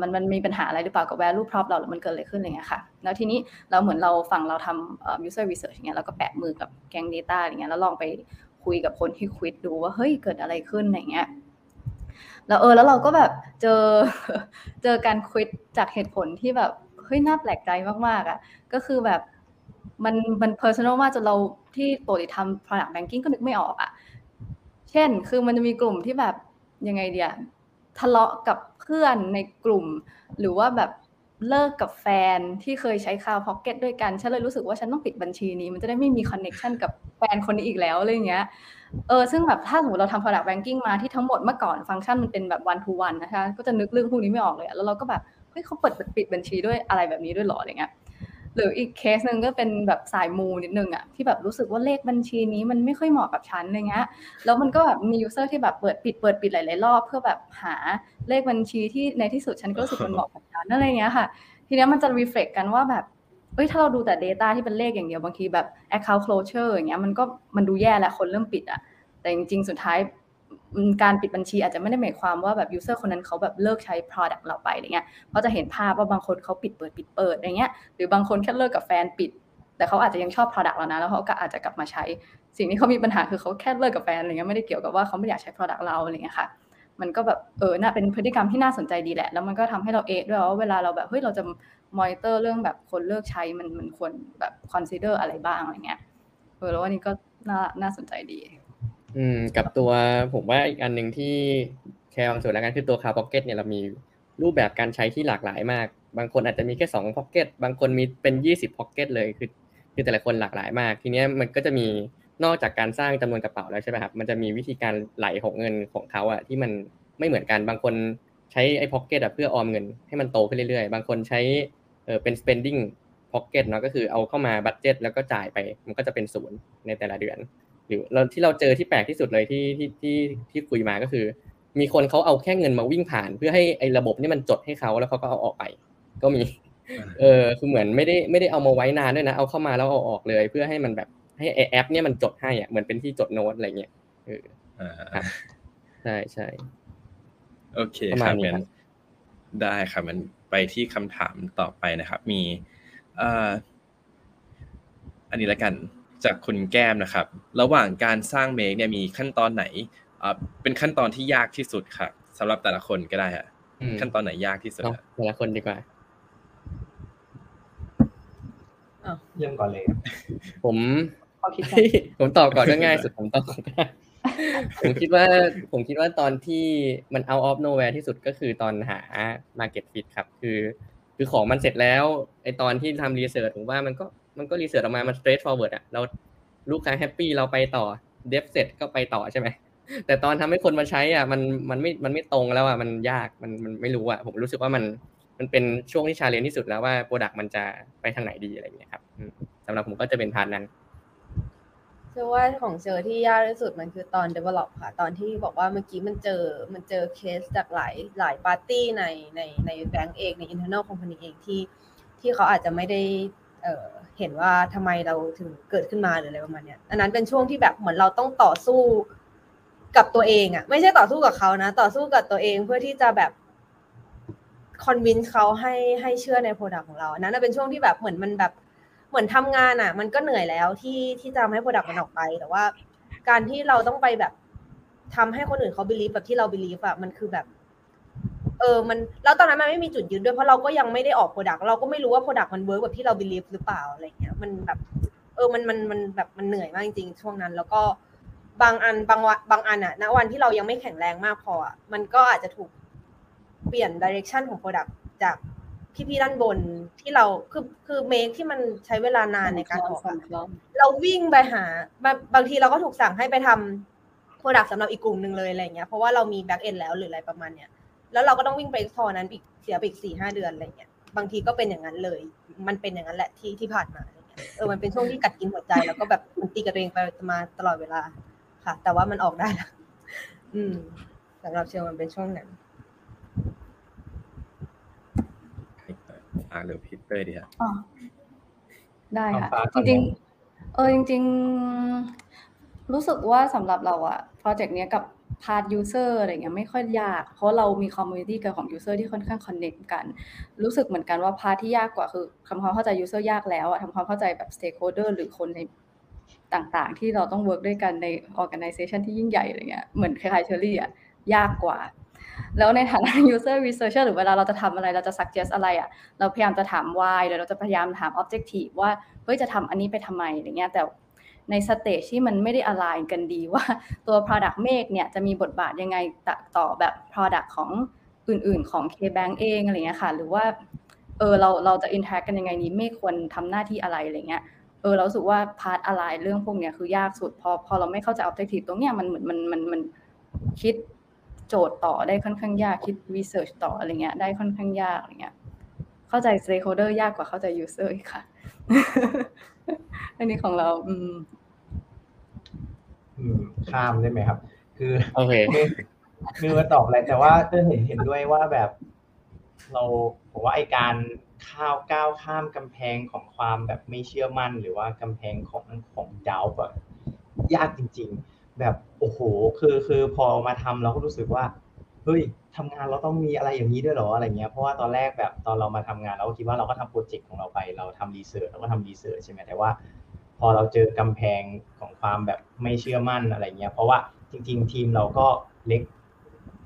มันมันมีปัญหาอะไรหรือเปล่ากับ value prop เราหรือมันเกิดอะไรขึ้นอะไรเงี้ยค่ะ แล้วทีนี้เราเหมือนเราฝั่งเราทำ user research อย่างเงี้ยแล้วก็แปะมือกับแกง data อะไรเงี้ยแล้วลองไปคุยกับคนที่ควิดดูว่าเฮ้ยเกิดอะไรขึ้นอะไรเงี้ยแล้วเออแล้วเราก็แบบเจอเจอการควิดจากเหตุผลที่แบบเฮ้ยน่าแปลกใจมากๆอะก็คือแบบมันมัน personal มากจนเราที่ปกติทำ product banking ก็นึกไม่ออกอะ เช่น คือมันจะมีกลุ่มที่แบบยังไงเดียทะเลาะกับ เพื่อนในกลุ่ม หรือว่าแบบเลิกกับแฟนที่เคยใช้ Cloud Pocket ด้วยกัน ฉันเลยรู้สึกว่าฉันต้องปิดบัญชีนี้ มันจะได้ไม่มี connection กับแฟนคนนี้อีกแล้วอะไรเงี้ย เออ ซึ่งแบบถ้าสมมติเราทำ product banking มาที่ทั้งหมดเมื่อก่อนฟังก์ชันมันเป็นแบบ one to one นะคะ ก็จะนึกเรื่องพวกนี้ไม่ออกเลย แล้วเราก็แบบ เฮ้ยเขาเปิดปิดบัญชีด้วยอะไรแบบนี้ด้วยหรออะไรเงี้ย หรืออีกเคสหนึ่งก็เป็นแบบสายมูนิดนึงอะที่แบบรู้สึกว่าเลขบัญชีนี้มันไม่ค่อยเหมาะกับฉันอะไรเงี้ยแล้วมันก็แบบมี user ที่แบบเปิดปิดเปิดปิดหลายๆรอบเพื่อแบบหาเลขบัญชีที่ในที่สุดฉันก็รู้สึกมันเหมาะกับฉันอะไรเงี้ยค่ะ ทีเนี้ยมันจะ reflect กันว่าแบบเอ้ยถ้าเราดูแต่ Data ที่เป็นเลขอย่างเดียวบางทีแบบ account closure อย่างเงี้ยมันก็มันดูแย่แล้วคนเริ่มปิดอะแต่จริงๆ สุดท้าย การปิดบัญชีอาจจะไม่ได้หมายความว่าแบบ user คนนั้นเขาแบบเลิกใช้ product เราไปอะไรเงี้ยเพราะจะเห็นภาพว่าบางคนเขาปิดเปิดปิดเปิดอะไรเงี้ยหรือบางคนแค่เลิกกับแฟนปิด แต่เขาอาจจะยังชอบ product เรานะแล้วเขาก็อาจจะกลับมาใช้ สิ่งที่เขามีปัญหาคือเขาแค่เลิกกับแฟนอะไรเงี้ยไม่ได้เกี่ยวกับว่าเขาไม่อยากใช้ product เราอะไรเงี้ยค่ะ มันก็แบบเออน่าเป็นพฤติกรรมที่น่าสนใจดีแหละ แล้วมันก็ทำให้เราเอะด้วยว่าเวลาเราแบบเฮ้ยเราจะมอนิเตอร์เรื่องแบบคนเลิกใช้มันมันควรแบบ consider อะไรบ้างอะไรเงี้ยเออแล้ววันนี้ก็น่าน่าสนใจดี อืมกับตัวผมว่าอีกอันหนึ่งที่แชร์บางส่วนแล้วกันคือตัวคา r พ็อกเก็ตเนี่ยเรามีรูปแบบการใช้ที่หลากหลายมาก บางคนอาจจะมีแค่สอง pocket บางคนมีเป็นยี่สิบ pocket เลยคือคือแต่ละคนหลากหลายมาก ทีเนี้ยมันก็จะมีนอกจากการสร้างจำนวนกระเป๋าแล้วใช่ไหมครับมันจะมีวิธีการไหลของเงินของเขาอะที่มันไม่เหมือนกันบางคนใช้ไอ้ pocket อะเพื่อออมเงินให้มันโตขึ้นเรื่อยๆ บางคนใช้เออเป็น spending pocket เนาะก็คือเอาเข้ามา budget แล้วก็จ่ายไปมันก็จะเป็นศูนย์ในแต่ละเดือน หรือเราที่เราเจอที่แปลกที่สุดเลยที่ที่ที่ที่คุยมาก็คือ มีคนเขาเอาแค่เงินมาวิ่งผ่าน เพื่อให้ไอ้ระบบนี่มันจดให้เขาแล้วเขาก็เอาออกไป ก็มี เออคือเหมือนไม่ได้ไม่ได้เอามาไว้นานด้วยนะเอาเข้ามาแล้วเอาออกเลย เพื่อให้มันแบบให้ไอแอป เนี่ยมันจดให้อะเหมือนเป็นที่จดโน้ตอะไรเงี้ยเอออ่าครับใช่ใช่โอเคประคมารัณบนี้งั้นครับได้ครับมันไปที่คำถามต่อไปนะครับ มีเอ่ออันนี้ละกัน จากคุณแก้มนะครับ ระหว่างการสร้างเมคเนี่ยมีขั้นตอนไหนอ่าเป็นขั้นตอนที่ยากที่สุดครับสำหรับแต่ละคนก็ได้ฮะอืมขั้นตอนไหนยากที่สุดเนาะฮะแต่ละคนดีกว่า เริ่มก่อนเลยครับผม ขอคิดก่อน ผมตอบก่อนก็ง่ายสุดผมตอบก่อนก็ได้ผมคิดว่าผมคิดว่าตอนที่มัน out of nowhere ที่สุดก็คือตอนหา market fit ครับ คือ คือของมันเสร็จแล้วไอตอนที่ทำรีเสิร์ชผมว่ามันก็ มันก็ research ออกมา มัน straight forward อะเราลูกค้า happy เราไปต่อ dev เสร็จก็ไปต่อใช่ไหมแต่ตอนทำให้คนมาใช้อะมันมันไม่มันไม่ตรงแล้วอะมันยากมันมันไม่รู้อะผมรู้สึกว่ามันมันเป็นช่วงที่ challenge ที่สุดแล้วว่า product มันจะไปทางไหนดีอะไรอย่างเงี้ยครับอืมสำหรับผมก็จะเป็น part นั้นเชื่อว่าของเชอที่ยากที่สุดมันคือตอน develop ค่ะ ตอนที่บอกว่าเมื่อกี้มันเจอมันเจอเคสจากหลายหลายปาร์ตี้ในในในแบงก์เองใน internal company เองที่ที่เขาอาจจะไม่ได้เอ่อ เห็นว่าทำไมเราถึงเกิดขึ้นมาหรืออะไรประมาณเนี้ยอันนั้นเป็นช่วงที่แบบเหมือนเราต้องต่อสู้กับตัวเองอะไม่ใช่ต่อสู้กับเขานะ ต่อสู้กับตัวเองเพื่อที่จะแบบ convince เขาให้ให้เชื่อใน product ของเราอันนั้นเป็นช่วงที่แบบเหมือนมันแบบเหมือนทำงานอะมันก็เหนื่อยแล้วที่ที่จะทำให้โปรดักต์มันออกไป แต่ว่า การที่เราต้องไปแบบทำให้คนอื่นเขา believe แบบที่เรา believe อะมันคือแบบ เออมันแล้วตอนนั้นมันไม่มีจุดยืนด้วยเพราะเราก็ยังไม่ได้ออก product เราก็ไม่รู้ว่า product มัน work แบบที่เรา believe หรือเปล่าอะไรเงี้ยมันแบบเออมันมันมันแบบมันเหนื่อยมากจริงๆช่วงนั้น แล้วก็บางอันบางวันบางอันอะณวันที่เรายังไม่แข็งแรงมากพออะมันก็อาจจะถูกเปลี่ยน direction ของ product จากพี่ๆด้านบนที่เราคือคือ MAKE ที่มันใช้เวลานานในการออกอะเราวิ่งไปหาบางบางทีเราก็ถูกสั่งให้ไปทำ product สำหรับอีกกลุ่มหนึ่งเลยอะไรเงี้ยเพราะว่าเรามี backend แล้วหรืออะไรประมาณเนี้ย แล้วเราก็ต้องวิ่งไปทางนั้นอีกเสียไปอีกสี่ห้าเดือนอะไรเงี้ยบางทีก็เป็นอย่างนั้นเลย มันเป็นอย่างนั้นแหละที่ที่ผ่านมาอะไรเงี้ยเออมันเป็นช่วงที่กัดกินหัวใจแล้วก็แบบมันตีกับตัวเองไปมาตลอดเวลาค่ะ แต่ว่ามันออกได้แล้วอืมสำหรับเชอมันเป็นช่วงนั้นอ่าหรือพีเตอร์ดีฮะอ๋อได้ค่ะเอาฟ้าจก่อนริงไหมๆเออจริง ๆ รู้สึกว่าสำหรับเราอะโปรเจกต์เนี้ยกับ พาร์ทยูเซอร์อะไรเงี้ยไม่ค่อยยาก เพราะเรามีคอมมูนิตี้กับของยูเซอร์ที่ค่อนข้างคอนเน c t กัน รู้สึกเหมือนกันว่าพาร์ทที่ยากกว่าคือทำความเข้าใจยูเซอร์ยากแล้วอะทำความเข้าใจแบบสเต็กโฮเดอร์หรือคนในต่างๆ ที่เราต้องเวิร์กด้วยกันใน organization ที่ยิ่งใหญ่อะไรเงี้ยเหมือนคล้ายๆเชอรี่อะยากกว่า แล้วในฐานะ user researcher หรือเวลาเราจะทำอะไรเราจะ suggest อะไรอะเราพยายามจะถาม why หรือเราจะพยายามถาม objective ว่าเฮ้ยจะทำอันนี้ไปทำไมอะไรเงี้ยแต่ ในสเตจที่มันไม่ได้ align กันดีว่าตัว product make เนี่ยจะมีบทบาทยังไงต่อแบบ product ของอื่นๆของ KBank เองอะไรเงี้ยค่ะ หรือว่าเออเราเราจะ interact กันยังไงนี้ไม่ควรทำหน้าที่อะไรอะไรเงี้ยเออเราสึกว่า part อะไรเรื่องพวกเนี้ยคือยากสุดพอพอเราไม่เข้าใจ objective ตรงเนี้ยมันเหมือนมันมันมันคิดโจทย์ต่อได้ค่อนข้างยากคิด research ต่ออะไรเงี้ยได้ค่อนข้างยากอะไรเงี้ยเข้าใจ stakeholder ยากกว่าเข้าใจ user อีกค่ะ อันนี้ของเรา อืม อืมข้ามได้ไหมครับ คือโอเคคือคือมาตอบอะไรแต่ว่าเออเห็นเห็นด้วยว่าแบบ เราผมว่าไอการข้าวก้าวข้ามกำแพงของความแบบไม่เชื่อมั่น หรือว่ากำแพงของของดาวแบบยากจริง ๆ แบบโอ้โห คือคือพอมาทำเราก็รู้สึกว่า เฮ้ยทำงานเราต้องมีอะไรอย่างนี้ด้วยเหรออะไรเงี้ยเพราะว่าตอนแรกแบบตอนเรามาทำงานเราก็คิดว่าเราก็ทำโปรเจกต์ของเราไปเราทำรีเสิร์ชเราก็ทำรีเสิร์ชใช่ไหมแต่ว่า พอเราเจอกำแพงของความแบบไม่เชื่อมั่นอะไรเงี้ยเพราะว่าจริง ๆ ทีมเราก็เล็ก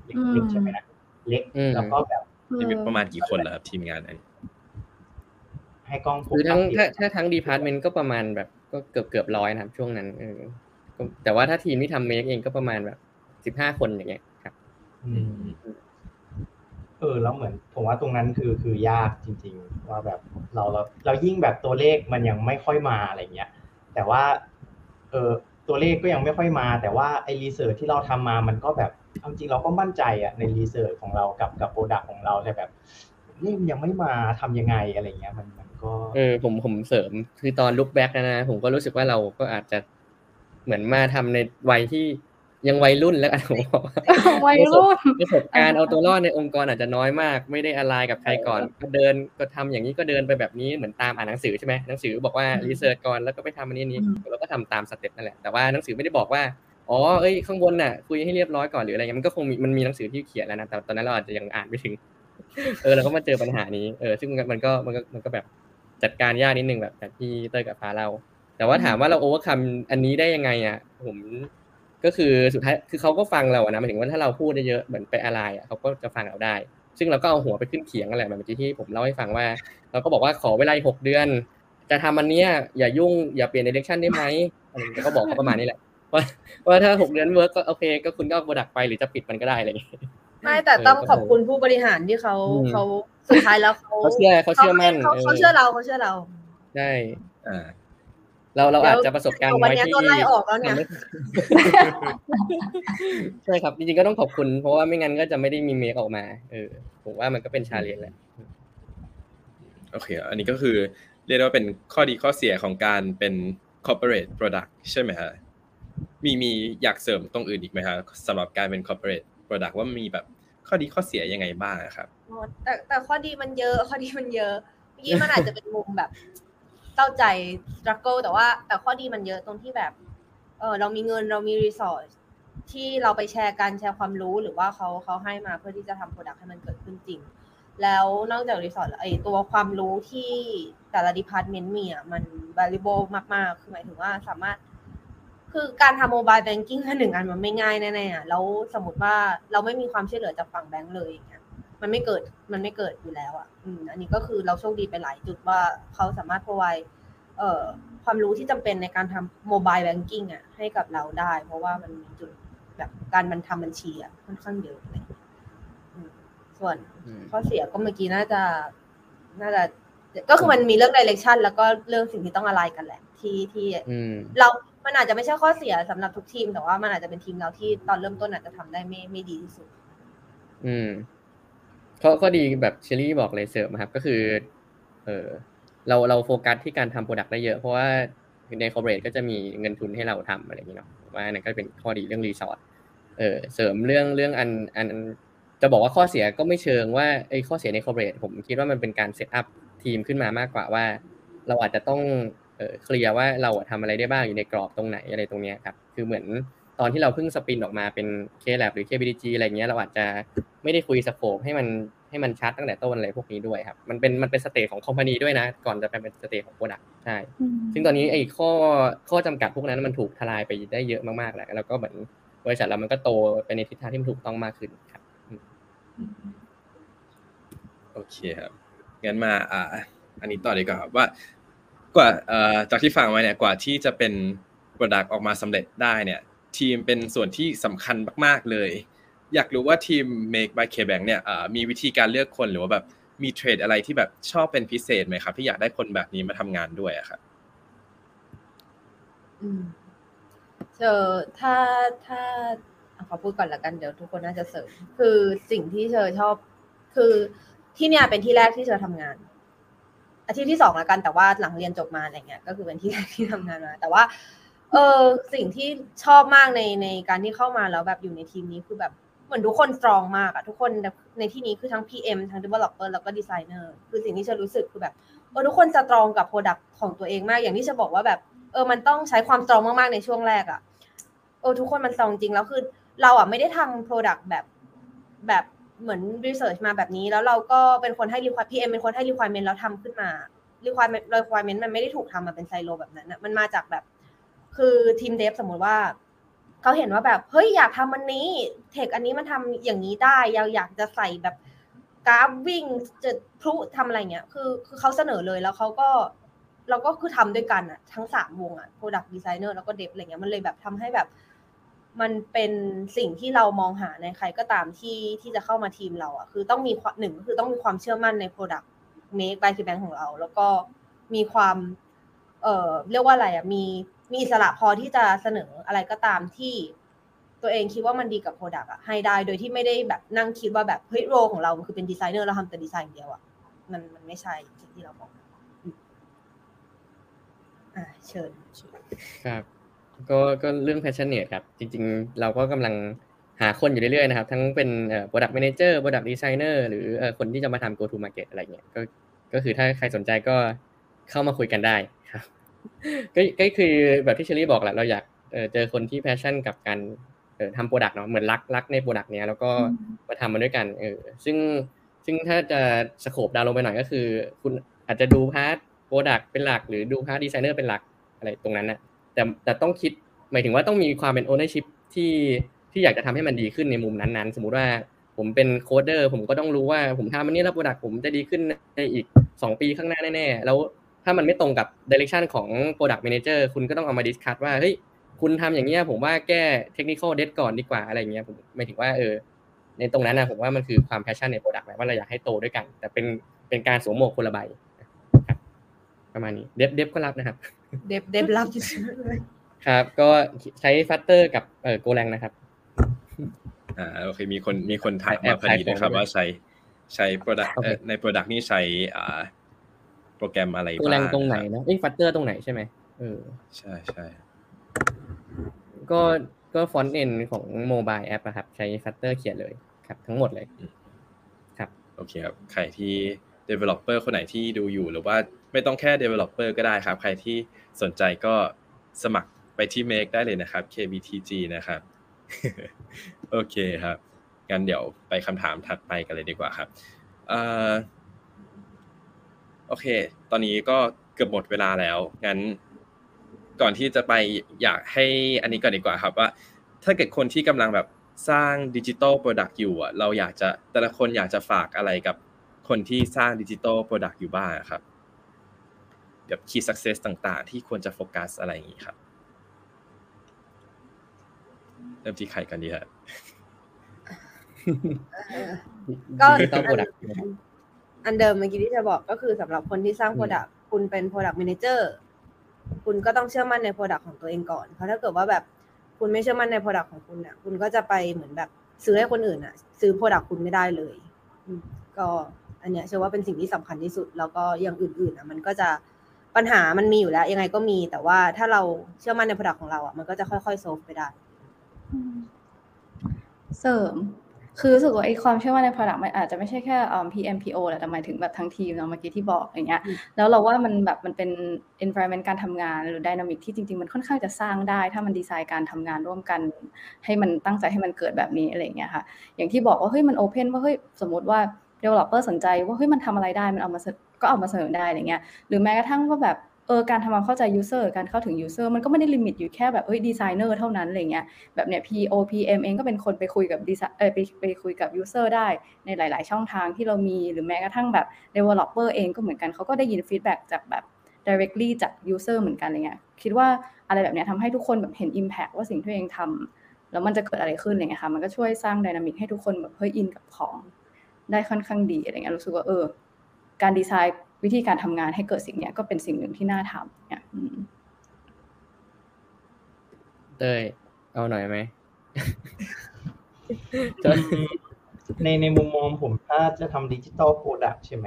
เล็กอืมเล็กใช่ไหมนะเล็กอืมแล้วก็แบบมีประมาณกี่คนล่ะครับทีมงานอันนี้ให้กล้องโฟคือกัทั้สงติดถ้าถ้าทั้ง department ก็ประมาณแบบก็เกือบเกือบร้อยนะครับช่วงนั้นเออก็แต่ว่าถ้าทีมที่ทำ MAKE เองก็ประมาณแบบสิบห้าคนอย่างเงี้ยครับอืม เออแล้วเหมือนผมว่าตรงนั้นคือคือยากจริง ๆ ว่าแบบเราเราเรายิ่งแบบตัวเลขมันยังไม่ค่อยมาอะไรเงี้ย แต่ว่า เออตัวเลขก็ยังไม่ค่อยมา แต่ว่าไอ้ research ที่เราทำมามันก็แบบเอาจริงเราก็มั่นใจอะใน research ของเรากับกับ product ของเราแต่แบบนี่ยังไม่มาทำยังไงอะไรเงี้ย มันมันก็ เออผมผมเสริมคือตอน look back นะนะผมก็รู้สึกว่าเราก็อาจจะเหมือนมาทำในวัยที่ ยังวัยรุ่นแล้วกันผมบอกว่าวัยรุ่นประสบการณ์เอาตัวรอดในองค์กรอาจจะน้อยมาก ไม่ได้อะไรกับใครก่อน ก็เดินก็ทำอย่างนี้ก็เดินไปแบบนี้เหมือนตามอ่านหนังสือใช่ไหมหนังสือบอกว่า research ก่อนแล้วก็ไปทำอันนี้นี้อืมเราก็ทำตาม step นั่นแหละแต่ว่าหนังสือไม่ได้บอกว่าอ๋อเอ้ยข้างบนน่ะคุยให้เรียบร้อยก่อนหรืออะไรเงี้ยมันก็คงมีมันมีหนังสือที่เขียนแล้วนะแต่ตอนนั้นเราอาจจะยังอ่านไม่ถึง เออเราก็มาเจอปัญหานี้เออซึ่งมันก็มันก็มันก็มันก็แบบจัดการยากนิดนึงแบบแบบที่เต้ยกับฟ้าเรา แต่ว่าถามว่าเราโอเวอร์คัมอันนี้ได้ยังไงอะผม ก็คือสุดท้ายคือเขาก็ฟังเราอะนะหมายถึงว่าถ้าเราพูดได้เยอะเหมือนไปอะไรอะเขาก็จะฟังเราได้ ซึ่งเราก็เอาหัวไปขึ้นเขียงนั่นแหละแบบเมื่อกี้ที่ผมเล่าให้ฟังว่า เราก็บอกว่าขอเวลาหกเดือน จะทำอันเนี้ยอย่ายุ่งอย่าเปลี่ยน direction ได้ไหมอะไรอย่างเงี้ยก็บอกเขาประมาณนี้แหละว่าว่าถ้าหกเดือน work ก็โอเค ก็คุณก็เอา product ไปหรือจะปิดมันก็ได้อะไรอย่างเงี้ยไม่แต่ต้องขอบคุณผู้บริหารที่เขาอืมเขาสุดท้ายแล้วเขาเขาเชื่อเขาเชื่อมั่นเขาเออเขาเชื่อเราเขาเชื่อเราใช่อ่า เราเราอาจจะประสบการณ์มันน้อยเนี้ยที่โดนไล่ออกแล้วเนี่ยทำให้ใช่ครับจริงๆก็ต้องขอบคุณ เพราะว่าไม่งั้นก็จะไม่ได้มี MAKE ออกมา เออ ผมว่ามันก็เป็น challenge แหละโอเค อันนี้ก็คือ เรียกได้ว่าเป็นข้อดีข้อเสียของการเป็น corporate product ใช่ไหมฮะมีมีอยากเสริมตรงอื่นอีกไหมฮะสำหรับการเป็น corporate product ว่ามีแบบข้อดีข้อเสียยังไงบ้างอะครับแต่แต่ข้อดีมันเยอะข้อดีมันเยอะเมื่อกี้มันอาจจะเป็นมุมแบบ เศร้าใจ struggle แต่ว่าแต่ข้อดีมันเยอะตรงที่แบบเออเรามีเงินเรามี resource ที่เราไปแชร์กันแชร์ความรู้หรือว่าเขาเขาให้มาเพื่อที่จะทำ product ให้มันเกิดขึ้นจริง แล้วนอกจาก resource แล้วไอตัวความรู้ที่แต่ละ department มีอะมัน valuable มากๆ คือหมายถึงว่าสามารถ คือการทำ mobile banking แค่หนึ่งอันมันไม่ง่ายแน่ๆอะแล้วสมมติว่าเราไม่มีความช่วยเหลือจากฝั่งแบงก์เลยอย่างเงี้ย มันไม่เกิดมันไม่เกิดอยู่แล้วอะอืมอันนี้ก็คือเราโชคดีไปหลายจุดว่าเขาสามารถพร i เอ่อความรู้ที่จำเป็นในการทำ mobile banking อะให้กับเราได้ เพราะว่ามันมีจุดแบบการมันทำบัญชีอะค่อนข้างเยอะเลยอืมส่วนอืมข้อเสียก็เมื่อกี้น่าจะน่าจะก็คือมันมีเรื่อง direction แล้วก็เรื่องสิ่งที่ต้องอะไรกันแหละ ที่ที่อืมเรา มันอาจจะไม่ใช่ข้อเสียสำหรับทุกทีม แต่ว่ามันอาจจะเป็นทีมเราที่ตอนเริ่มต้นอาจจะทำได้ไม่ไม่ดีที่สุด อืม ข้อข้อดีแบบเชอรี่บอกเลยเสริมครับ ก็คือ เออเราเราโฟกัสที่การทำ product ได้เยอะ เพราะว่าใน corporate ก็จะมีเงินทุนให้เราทำอะไรอย่างเงี้ยเนาะว่านั่นก็เป็นข้อดีเรื่อง resource เออเสริมเรื่องเรื่องอันอันจะบอกว่าข้อเสียก็ไม่เชิงว่าไอ้ข้อเสียใน corporate ผมคิดว่ามันเป็นการ set up ทีมขึ้นมามากกว่าว่า เราอาจจะต้องเออเคลียร์ว่าเราอะทำอะไรได้บ้างอยู่ในกรอบตรงไหนอะไรตรงเนี้ยครับ คือเหมือน ตอนที่เราเพิ่ง spin ออกมาเป็น KLab หรือ KBTG อะไรเงี้ยเราอาจจะไม่ได้คุย scope ให้มันให้มันชัดตั้งแต่ต้นอะไรพวกนี้ด้วยครับ มันเป็นมันเป็น stage ของ company ด้วยนะ ก่อนจะไปเป็น stage ของ product ใช่ ซึ่งตอนนี้ไอ้ข้อข้อจำกัดพวกนั้นมันถูกทลายไปได้เยอะมากๆแล้วแล้วก็เหมือนบริษัทเรามันก็โตไปในทิศทางที่มันถูกต้องมากขึ้นครับโอเคครับงั้นมาอ่า อันนี้ต่อดีกว่าครับว่ากว่าเอ่อจากที่ฟังมาเนี่ยกว่าที่จะเป็น Product ออกมาสำเร็จได้เนี่ย ทีมเป็นส่วนที่สำคัญมาก ๆ เลย อยากรู้ว่าทีม Make by KBank เนี่ยมีวิธีการเลือกคนหรือว่าแบบมีเทรดอะไรที่แบบชอบเป็นพิเศษไหมครับ ที่อยากได้คนแบบนี้มาทำงานด้วยอะครับอืมเจอถ้าถ้าขอพูดก่อนละกันเดี๋ยวทุกคนน่าจะเสริม คือสิ่งที่เชอชอบ คือที่เนี่ยเป็นที่แรกที่เชอทำงาน อาทิตย์ที่สองละกันแต่ว่าหลังเรียนจบมาอะไรเงี้ยก็คือเป็นที่แรกที่ทำงานมา แต่ว่า เออสิ่งที่ชอบมากในในการที่เข้ามาแล้วแบบอยู่ในทีมนี้คือแบบเหมือนทุกคน strong มากอะทุกคนในที่นี้คือทั้ง PM ทั้ง Developer แล้วก็ Designer คือสิ่งที่เชอรู้สึกคือแบบเออทุกคนสตรองกับ Product ของตัวเองมาก อย่างที่เชอบอกว่าแบบเออมันต้องใช้ความ strong มากๆในช่วงแรกอะเออทุกคนมัน strong จริงแล้วคือเราอะไม่ได้ทำ product แบบแบบเหมือน research มาแบบนี้ แล้วเราก็เป็นคนให้รีคว i พีเอ็มเป็นคนให้รีคว i เมนแล้วทำขึ้นมารีคว i เมนรีคว i เมนมันไม่ได้ถูกทำมาเป็นไซโลแบบนั้นอะมันมาจากแบบ คือทีมเดฟสมมติว่าเขาเห็นว่าแบบเฮ้ยอยากทำอันนี้ เทคอันนี้มันทำอย่างนี้ได้อยาอยากจะใส่แบบกราฟวิ่งจะพลุทำอะไรเงี้ย คือคือเขาเสนอเลยแล้วเขาก็เราก็คือทำด้วยกันอะทั้งสามวงอะ Product Designer แล้วก็เดฟอะไรเงี้ยมันเลยแบบทำให้แบบ มันเป็นสิ่งที่เรามองหาในใครก็ตามที่ที่จะเข้ามาทีมเราอะคือต้องมีหนึ่งก็คือต้องมีความเชื่อมั่นใน Product Make by KBank ของเรา แล้วก็มีความ เอ่อเรียกว่าอะไรอะมี มีสระพอที่จะเสนออะไรก็ตามที่ตัวเองคิดว่ามันดีกับ Product อะให้ได้โดยที่ไม่ได้แบบนั่งคิดว่าแบบเฮ้ยโรของเราคือเป็นดีไซเนอร์เราทำแต่ดีไซน์อย่างเดียวอะมันมันไม่ใช่สิ่งที่เราบอกอ่าเชิญครับ ก็ก็เรื่อง passionate ครับ จริง ๆ เราก็กำลังหาคนอยู่เรื่อยๆนะครับ ทั้งเป็นเอ่อ product manager product designer หรือเอ่อคนที่จะมาทำ go to market อะไรเงี้ยก็ก็คือถ้าใครสนใจก็เข้ามาคุยกันได้ครับ ก็ก็คือแบบที่เชอรี่บอกแหละเราอยากเอ่อเจอคนที่ passion กับการเอ่อทำ product เนาะเหมือนรักรักใน product เนี้ยแล้วก็มาทำมันด้วยกันเออซึ่งซึ่งถ้าจะ scope down ลงไปหน่อยก็คือ คุณอาจจะดู part product เป็นหลัก หรือดู part designer เป็นหลักอะไรตรงนั้นนะแต่แต่ต้องคิดหมายถึงว่าต้องมีความเป็น ownership ที่ที่อยากจะทำให้มันดีขึ้นในมุมนั้นๆ สมมุติว่าผมเป็นโคดเดอร์ผมก็ต้องรู้ว่าผมทำอันนี้แล้ว product ผมจะดีขึ้นในอีก 2 ปีข้างหน้าแน่ๆแล้ว ถ้ามันไม่ตรงกับ direction ของ product manager คุณก็ต้องเอามา discuss ว่าเฮ้ยคุณทำอย่างเงี้ยผมว่าแก้ technical debt ก่อนดีกว่าอะไรเงี้ยผมหมายถึงว่าเออในตรงนั้นนะผมว่ามันคือความ passion ใน product แหละว่าเราอยากให้โตด้วยกัน แต่เป็นเป็นการสวมหมวกคนละใบครับประมาณนี้เดฟเดฟก็รับนะครับ เดฟเดฟรับอยู่เลยครับ ก็ใช้ Flutter กับเอ่อ Golang นะครับ อ่าโอเคมีคนมีคนถามแอบถามมาพอดีนะครับขายของด้วยว่าใช้ใช้ product โอเคเอ่อใน product นี่ใช้อ่า โปรแกรมอะไร Golang บ้างตรงไหนครับนะเอ้ย Flutter ตรงไหนใช่ไหมเออใช่ใช่ก็ก็ front-end ของ mobile app นะครับ ใช้ Flutter เขียนเลยครับ ทั้งหมดเลยครับโอเคครับใครที่ developer คนไหนที่ดูอยู่หรือว่าไม่ต้องแค่ developer ก็ได้ครับ ใครที่สนใจก็สมัครไปที่ Make ได้เลยนะครับ KBTG นะครับ โอเคครับงั้นเดี๋ยวไปคำถามถัดไปกันเลยดีกว่าครับเอ่อ โอเค ตอนนี้ก็เกือบหมดเวลาแล้ว งั้น ก่อนที่จะไปอยากให้อันนี้ก่อนดีกว่าครับว่า ถ้าเกิดคนที่กำลังแบบสร้างดิจิ t a ลโปรดักต์อยู่อะเราอยากจะแต่ละคนอยากจะฝากอะไรกับคนที่สร้างดิจิ t a ลโปรดักต์อยู่บ้างอะครับแบบ key success ต่างๆ ที่ควรจะโฟกัสอะไรอย่างนี้ครับเริ่มที่ใครกันดีฮะก็ Digital Product อั นเดิมเมื่อกี้ที่จะบอกก็คือสำหรับคนที่สร้างอืม Product คุณเป็น Product Manager คุณก็ต้องเชื่อมั่นใน Product ของตัวเองก่อน เพราะถ้าเกิดว่าแบบคุณไม่เชื่อมั่นใน Product ของคุณเนี่ยคุณก็จะไปเหมือนแบบซื้อให้คนอื่นอะ ซื้อ Product คุณไม่ได้เลยอืมก็อันเนี้ยเชื่อว่าเป็นสิ่งที่สำคัญที่สุด แล้วก็อย่างอื่นๆอะมันก็จะปัญหามันมีอยู่แล้ว ยังไงก็มี แต่ว่าถ้าเราเชื่อมั่นใน Product ของเราอะมันก็จะค่อยๆ solve ไปได้ เสริม คือรู้สึกว่าไอ้ความเชื่อมั่นใน product มันอาจจะไม่ใช่แค่ PMPO แหละแต่หมายถึงแบบทั้งทีมเนาะเมื่อกี้ที่บอกอย่างเงี้ยแล้วเราว่ามันแบบมันเป็น environment การทำงานหรือ dynamic ที่จริง ๆ มันค่อนข้างจะสร้างได้ ถ้ามันดีไซน์การทำงานร่วมกัน ให้มันตั้งใจให้มันเกิดแบบนี้อะไรเงี้ยค่ะ อย่างที่บอกว่าเฮ้ยมัน open ว่าเฮ้ยสมมติว่า developer สนใจว่าเฮ้ยมันทำอะไรได้มันเอามาก็เอามาเสนอได้อะไรเงี้ยหรือแม้กระทั่งว่าแบบ เออการทำความเข้าใจ user การเข้าถึง user มันก็ไม่ได้ limit อยู่แค่แบบเอ้ยดีไซเนอร์เท่านั้นอะไรเงี้ยแบบเนี้ย PO PM เองก็เป็นคนไปคุยกับดีไซเออไปไปคุยกับ user ได้ในหลาย ๆ ช่องทางที่เรามีหรือแม้กระทั่งแบบ developer เองก็เหมือนกันเขาก็ได้ยิน feedback จากแบบ directly จาก user เหมือนกันอะไรเงี้ยคิดว่าอะไรแบบเนี้ยทำให้ทุกคนแบบเห็น impact ว่าสิ่งที่ตัวเองทำแล้วมันจะเกิดอะไรขึ้นอะไรเงี้ยค่ะมันก็ช่วยสร้าง dynamic ให้ทุกคนแบบเฮ้ย in กับของได้ค่อนข้างดีอะไรเงี้ยรู้สึกว่าเออการดีไซน์ วิธีการทำงานให้เกิดสิ่งนี้ก็เป็นสิ่งหนึ่งที่น่าทำเนี่ยเต้ยเอาหน่อยไหมในในมุมมองผมถ้าจะทำ digital product ใช่ไหม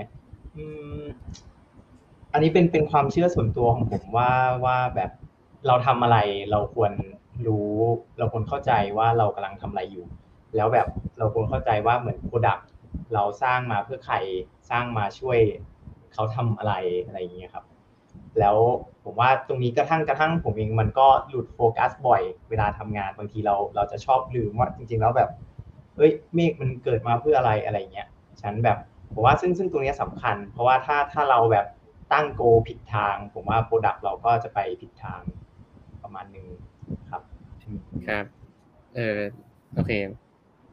อันนี้เป็นเป็นความเชื่อส่วนตัวของผมว่าว่าแบบเราทำอะไรเราควรรู้ เราควรเข้าใจว่าเรากำลังทำอะไรอยู่ แล้วแบบเราควรเข้าใจว่าเหมือนโปรดักเราสร้างมาเพื่อใครสร้างมาช่วย เขาทำอะไรอะไรอย่างเงี้ยครับ แล้วผมว่าตรงนี้กระทั่งกระทั่งผมเองมันก็หลุดโฟกัสบ่อย เวลาทำงานบางทีเราเราจะชอบลืมว่าจริง ๆ แล้วแบบเฮ้ยเมฆมันเกิดมาเพื่ออะไรอะไรเงี้ยฉันแบบผมว่าซึ่งซึ่งตรงนี้สำคัญ เพราะว่าถ้าถ้าเราแบบตั้ง goal ผิดทาง ผมว่า product เราก็จะไปผิดทางประมาณนึงครับครับ เออโอเค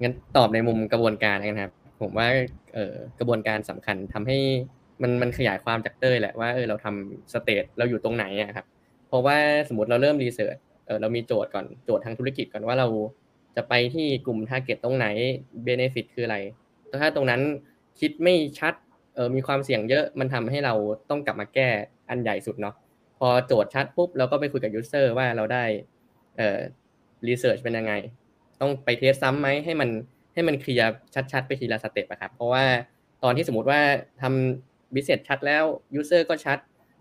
งั้นตอบในมุมกระบวนการนะครับ ผมว่าเออกระบวนการสำคัญทำให้ มันมันขยายความจากเต้ยแหละว่าเออเราทำ stage เราอยู่ตรงไหนอะครับเพราะว่าสมมติเราเริ่ม research เออเรามีโจทย์ก่อนโจทย์ทางธุรกิจก่อนว่าเราจะไปที่กลุ่ม target ตรงไหน benefit คืออะไรถ้าตรงนั้นคิดไม่ชัดเออมีความเสี่ยงเยอะมันทำให้เราต้องกลับมาแก้อันใหญ่สุดเนาะพอโจทย์ชัดปุ๊บเราก็ไปคุยกับ user ว่าเราได้เอ่อ research เป็นยังไง ต้องไป test ซ้ำไหมให้มันให้มัน clear ชัด ๆ ไปทีละ step อะครับ เพราะว่าตอนที่สมมติว่าทำ business ชัดแล้ว user ก็ชัด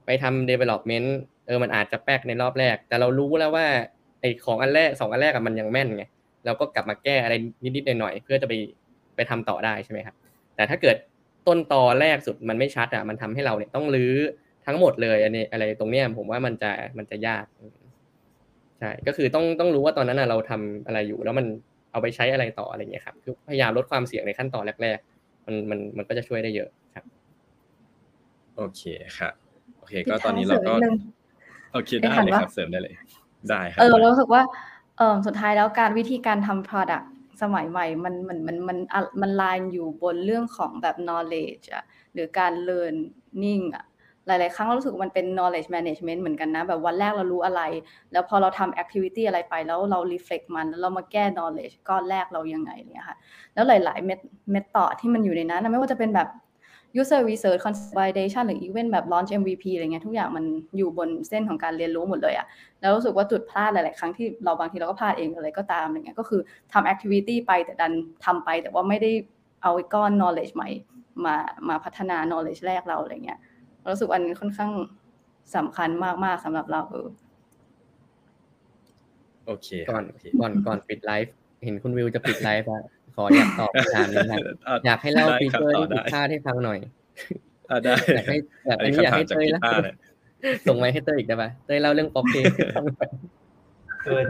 ไปทำ development เออมันอาจจะแป๊กในรอบแรก แต่เรารู้แล้วว่าไอของอันแรกสองอันแรกอะมันยังแม่นไงเราก็กลับมาแก้อะไรนิดๆหน่อยๆเพื่อจะไปไปทำต่อได้ใช่ไหมครับ แต่ถ้าเกิดต้นตอแรกสุดมันไม่ชัดอะมันทำให้เราเนี่ยต้องรื้อทั้งหมดเลยอันนี้อะไรตรงเนี้ยผมว่ามันจะมันจะยากใช่ก็คือต้องต้องรู้ว่าตอนนั้นอะเราทำอะไรอยู่ แล้วมันเอาไปใช้อะไรต่ออะไรเงี้ยครับคือพยายามลดความเสี่ยงในขั้นตอนแรกๆมันมันมันก็จะช่วยได้เยอะ โอเคครับโอเค ก็ตอนนี้เราก็โอเคได้เลยครับเสริมได้เลย ได้ครับเออรู้สึกว่าเออสุดท้ายแล้วการวิธีการทำ product สมัยใหม่มันมันมันมันมันลายอยู่บนเรื่องของแบบ knowledge อะหรือการ learning อะหลาย ๆ ครั้งเรารู้สึกมันเป็น knowledge management เหมือนกันนะ แบบวันแรกเรารู้อะไร แล้วพอเราทำ activity อะไรไปแล้วเรา reflect มัน แล้วเรามาแก้ knowledge ก้อนแรกเรายังไงเนี่ยค่ะ แล้วหลาย ๆ เมธอดที่มันอยู่ในนั้น ไม่ว่าจะเป็นแบบ user research consolidation หรือ even แบบ launch MVP อะไรเงี้ยทุกอย่างมันอยู่บนเส้นของการเรียนรู้หมดเลยอะแล้วรู้สึกว่าจุดพลาดหลายๆครั้งที่เราบางทีเราก็พลาดเองอะไรก็ตามอะไรเงี้ยก็คือทำ activity ไปแต่ดันทำไป แต่ว่าไม่ได้เอาไอ้ก้อน knowledge ใหม่มามาพัฒนา knowledge แรกเราอะไรเงี้ยรู้สึกอันนี้ค่อนข้างสำคัญมากๆสำหรับเราเออโอเคก่อนก่อนก่อนปิดไลฟ์เห็นคุณวิวจะปิดไลฟ์อะ ขออยากตอบคำถามนี้นะอยากให้เล่า feature ที่ผิดพลาดให้ฟังหน่อยได้อยากให้แบบนี้อยากให้เต้ยเล่าส่งมาให้เต้ยอีกได้ปะเต้ยเล่าเรื่อง Pop Payเออ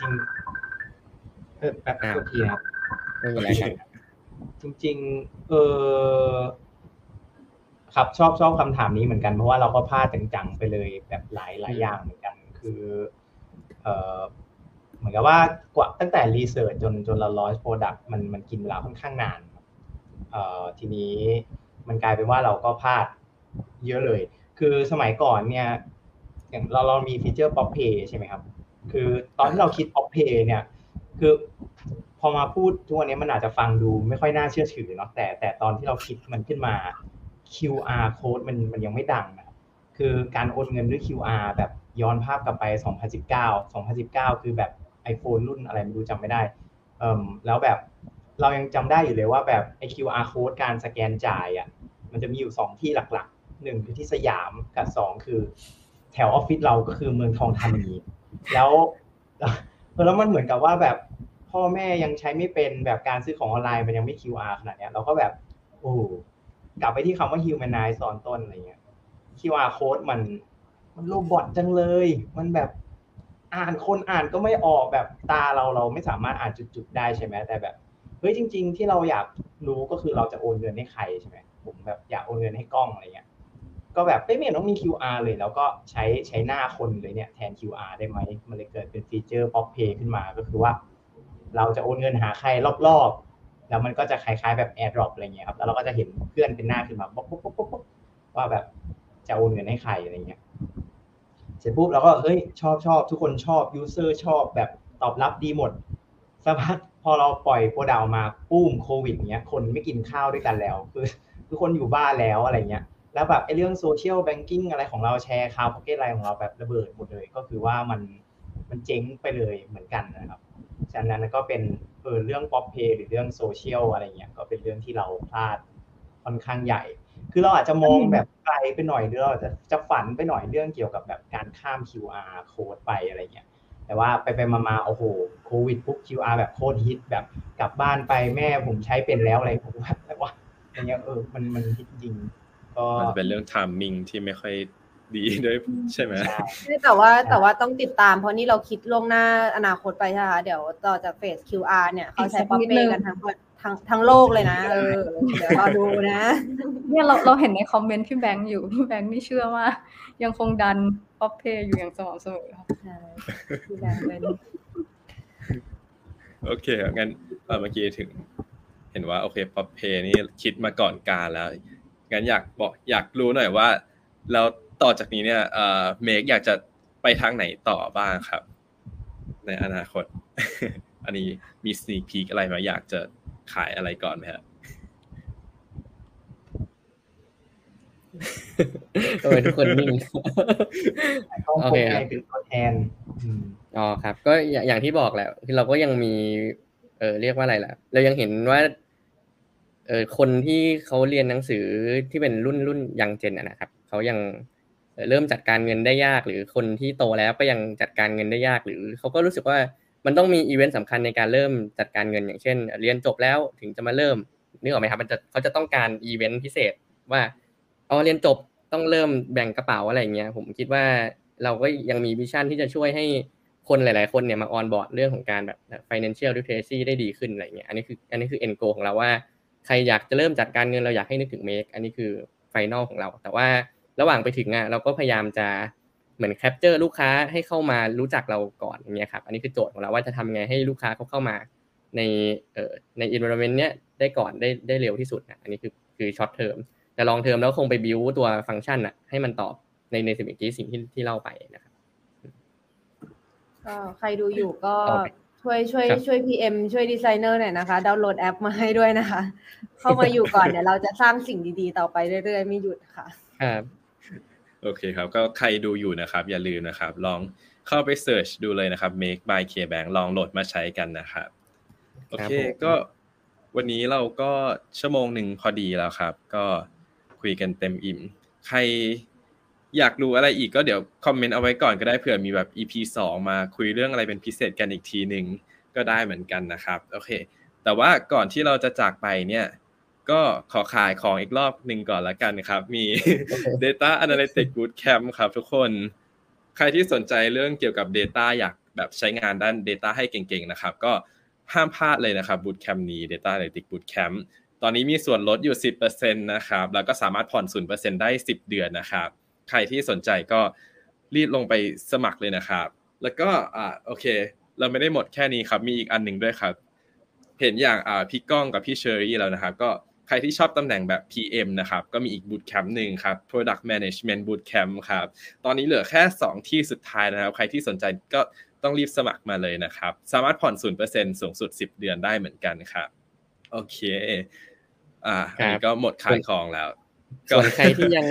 จริงเออแบบทุกทีครับไม่เป็นไรครับจริง ๆ เออครับชอบชอบคำถามนี้เหมือนกันเพราะว่าเราก็พลาดจังๆไปเลยแบบหลายหลายอย่างเหมือนกัน คือ เออเห มือนกับว่ากว่าตั้งแต่ research จนจนเรา launch product มันมันกินเวลาค่อนข้างนานเอ่อทีนี้มันกลายเป็นว่าเราก็พลาดเยอะเลย คือสมัยก่อนเนี่ยอย่างเราเรามี feature Pop Pay ใช่ไหมครับ คือตอนที่เราคิด Pop Pay เนี่ย คือพอมาพูดทุกวันนี้มันอาจจะฟังดูไม่ค่อยน่าเชื่อถือเนาะแต่แต่ตอนที่เราคิดมันขึ้นมา QR code มันมันยังไม่ดังนะคือการโอนเงินด้วย QR แบบย้อนภาพกลับไป 2019 2019 คือแบบ iPhone รุ่นอะไรไม่รู้จำไม่ได้แล้วแบบเรายังจำได้อยู่เลยว่าแบบไอ QR code การสแกนจ่ายอะมันจะมีอยู่สองที่หลักๆหนึ่งคือที่สยามกับสองคือแถวออฟฟิศเราก็คือเมืองทองธานีแล้วแล้วมันเหมือนกับว่าแบบพ่อแม่ยังใช้ไม่เป็นแบบการซื้อของออนไลน์มันยังไม่ QR ขนาดเนี้ยเราก็แบบโอ้กลับไปที่คำว่า humanize ตอนต้นอะไรเงี้ย QR code มัน มันโรบอทจังเลย มันแบบ อ่านคนอ่านก็ไม่ออกแบบตาเราเราไม่สามารถอ่านจุดๆได้ใช่ไหมแต่แบบเฮ้ยจริง ๆ ที่เราอยากรู้ก็คือเราจะโอนเงินให้ใครใช่ไหมผมแบบอยากโอนเงินให้กล้องอะไรเงี้ยก็แบบไม่เห็นต้องมี QR เลย แล้วก็ใช้ใช้หน้าคนเลยเนี่ยแทน QR ได้ไหมมันเลยเกิดเป็นฟีเจอร์ Pop Pay ขึ้นมาก็คือว่า เราจะโอนเงินหาใครรอบๆ แล้วมันก็จะคล้ายๆแบบ AirDrop อะไรเงี้ยครับแล้วเราก็จะเห็นเพื่อนเป็นหน้าขึ้นมาปุ๊บปุ๊บปุ๊บปุ๊บว่าแบบจะโอนเงินให้ใครอะไรเงี้ย เสร็จปุ๊บเราก็เฮ้ยชอบชอบทุกคนชอบ user ชอบแบบตอบรับดีหมดสักพักพอเราปล่อยโปรดาวมาปุ้มโควิดเงี้ยคนไม่กินข้าวด้วยกันแล้ว คือทุกคนอยู่บ้านแล้วอะไรเงี้ยแล้วแบบไอ้เรื่อง social banking อะไรของเรา shared cloud pocket อะไรของเราแบบระเบิดหมดเลย ก็คือว่ามันมันเจ๊งไปเลยเหมือนกันนะครับฉะนั้นก็เป็นเออเรื่อง Pop Pay หรือเรื่องโซเชียลอะไรเงี้ยก็เป็นเรื่องที่เราพลาดค่อนข้างใหญ่ คือเราอาจจะมองแบบไกลไปหน่อยหรือเราจะจะฝันไปหน่อยเรื่องเกี่ยวกับแบบการข้าม QR code ไปอะไรเงี้ยแต่ว่าไปไปมามาโอ้โหโควิดปุ๊บ QR แบบโคตรฮิตแบบกลับบ้านไปแม่ผมใช้เป็นแล้วอะไรผมแบบอะไรวะอย่างเงี้ยเออมันมันฮิตจริง ก็มันจะเป็นเรื่อง timing ที่ไม่ค่อยดีด้วยใช่ไหมใช่แต่ว่าแต่ว่าต้องติดตามเพราะนี่เราคิดล่วงหน้าอนาคตไปใช่ไหมคะเดี๋ยวต่อจากเฟส QR เนี่ยเขาใช้ Pop Pay กันทั้ง ทั้งทั้งโลกเลยนะเออเดี๋ยวเราดูนะ เนี่ยเราเราเห็นในคอมเมนต์พี่แบงค์อยู่พี่แบงค์นี่เชื่อว่า ยังคงดัน Pop Pay อยู่อย่างสม่ำเสมอค่ะใช่ดูแลเลยโอเคงั้นเอ่อเมื่อกี้ถึง เห็นว่าโอเค Pop Pay นี่คิดมาก่อนการแล้วงั้นอยากบอกอยากรู้หน่อยว่าแล้วต่อจากนี้เนี่ยเอ่อเมกอยากจะไปทางไหนต่อบ้างครับ ในอนาคต อันนี้มีส n ี a พีกอะไรไหมาอยากจะ ขายอะไรก่อนไหมครับทำไมทุกคนนิ่งเขาโอคเคงครับเป็นตัวแทนอืมอ๋อครับ ก็อย่างอย่างที่บอกแหละคือเราก็ยังมี เออเรียกว่าอะไรล่ะ เรายังเห็นว่า เออคนที่เขาเรียนหนังสือที่เป็นรุ่นรุ่น young gen นะครับเขายังเอ่อเริ่มจัดการเงินได้ยาก หรือคนที่โตแล้วก็ยังจัดการเงินได้ยาก หรือเขาก็รู้สึกว่า มันต้องมีอีเวนต์สำคัญในการเริ่มจัดการเงินอย่างเช่น เรียนจบแล้วถึงจะมาเริ่มนึกออกไหมครับมันจะเขาจะต้องการอีเวนต์พิเศษว่าเอาเรียนจบต้องเริ่มแบ่งกระเป๋าอะไรอย่างเงี้ยผมคิดว่าเราก็ยังมี vision ที่จะช่วยให้คนหลาย ๆ คนเนี่ยมาออนบอร์ดเรื่องของการแบบ financial literacy ได้ดีขึ้นอะไรเงี้ยอันนี้คืออันนี้คือ end goal ของเราว่าใครอยากจะเริ่มจัดการเงินเราอยากให้นึกถึง make อันนี้คือ final ของเรา แต่ว่าระหว่างไปถึงอะเราก็พยายามจะ เหมือน capture ลูกค้าให้เข้ามารู้จักเราก่อนอย่างเงี้ยครับอันนี้คือโจทย์ของเราว่าจะทำไงให้ลูกค้าเขาเข้ามาในเอ่อใน environment เนี้ยได้ก่อนได้ได้เร็วที่สุดนะอันนี้คือคือ short term แต่ long term แล้วคงไป build ตัวฟังก์ชันอะให้มันตอบในในสิ่งที่สิ่งที่ที่เล่าไปนะครับก็ใครดูอยู่ก็โอเคช่วยช่วยครับช่วย PM ช่วยดีไซเนอร์หน่อยนะคะดาวน์โหลดแอปมาให้ด้วยนะคะ เข้ามาอยู่ก่อนเดี๋ยวเราจะสร้างสิ่งดีๆ ต่อไปเรื่อยๆ ไม่หยุดค่ะครับ โอเคครับ ก็ใครดูอยู่นะครับ อย่าลืมนะครับ ลองเข้าไปเสิร์ชดูเลยนะครับ Make by KBank ลองโหลดมาใช้กันนะครับ โอเคครับผมก็วันนี้เราก็ชั่วโมงหนึ่งพอดีแล้วครับ ก็คุยกันเต็มอิ่ม ใครอยากรู้อะไรอีกก็เดี๋ยวคอมเมนต์เอาไว้ก่อนก็ได้เผื่อมีแบบ EP สองมาคุยเรื่องอะไรเป็นพิเศษกันอีกทีหนึ่งก็ได้เหมือนกันนะครับ โอเค แต่ว่าก่อนที่เราจะจากไปเนี่ย ก็ขอขายของอีกรอบหนึ่งก่อนละกันครับ มี Data Analytics Bootcamp ครับทุกคน ใครที่สนใจเรื่องเกี่ยวกับ Data อยากแบบใช้งานด้าน Data ให้เก่งๆนะครับ ก็ห้ามพลาดเลยนะครับ Bootcamp นี้ Data Analytics Bootcamp ตอนนี้มีส่วนลดอยู่ 10%นะครับ แล้วก็สามารถผ่อน 0%ได้ 10 เดือนนะครับ ใครที่สนใจก็รีบลงไปสมัครเลยนะครับ แล้วก็อ่าโอเค เราไม่ได้หมดแค่นี้ครับ มีอีกอันหนึ่งด้วยครับ เห็นอย่างอ่าพี่ก้องกับพี่เชอรี่แล้วนะครับ ก็ ใครที่ชอบตำแหน่งแบบ PM นะครับ ก็มีอีกบูตแคมป์หนึ่งครับ Product Management Bootcamp ครับ ตอนนี้เหลือแค่ 2 ที่สุดท้ายนะครับ ใครที่สนใจก็ต้องรีบสมัครมาเลยนะครับ สามารถผ่อน 0%สูงสุด 10 เดือนได้เหมือนกันครับ โอเค อ่าอันนี้ก็หมดขายของแล้วส่วนใครที่ยัง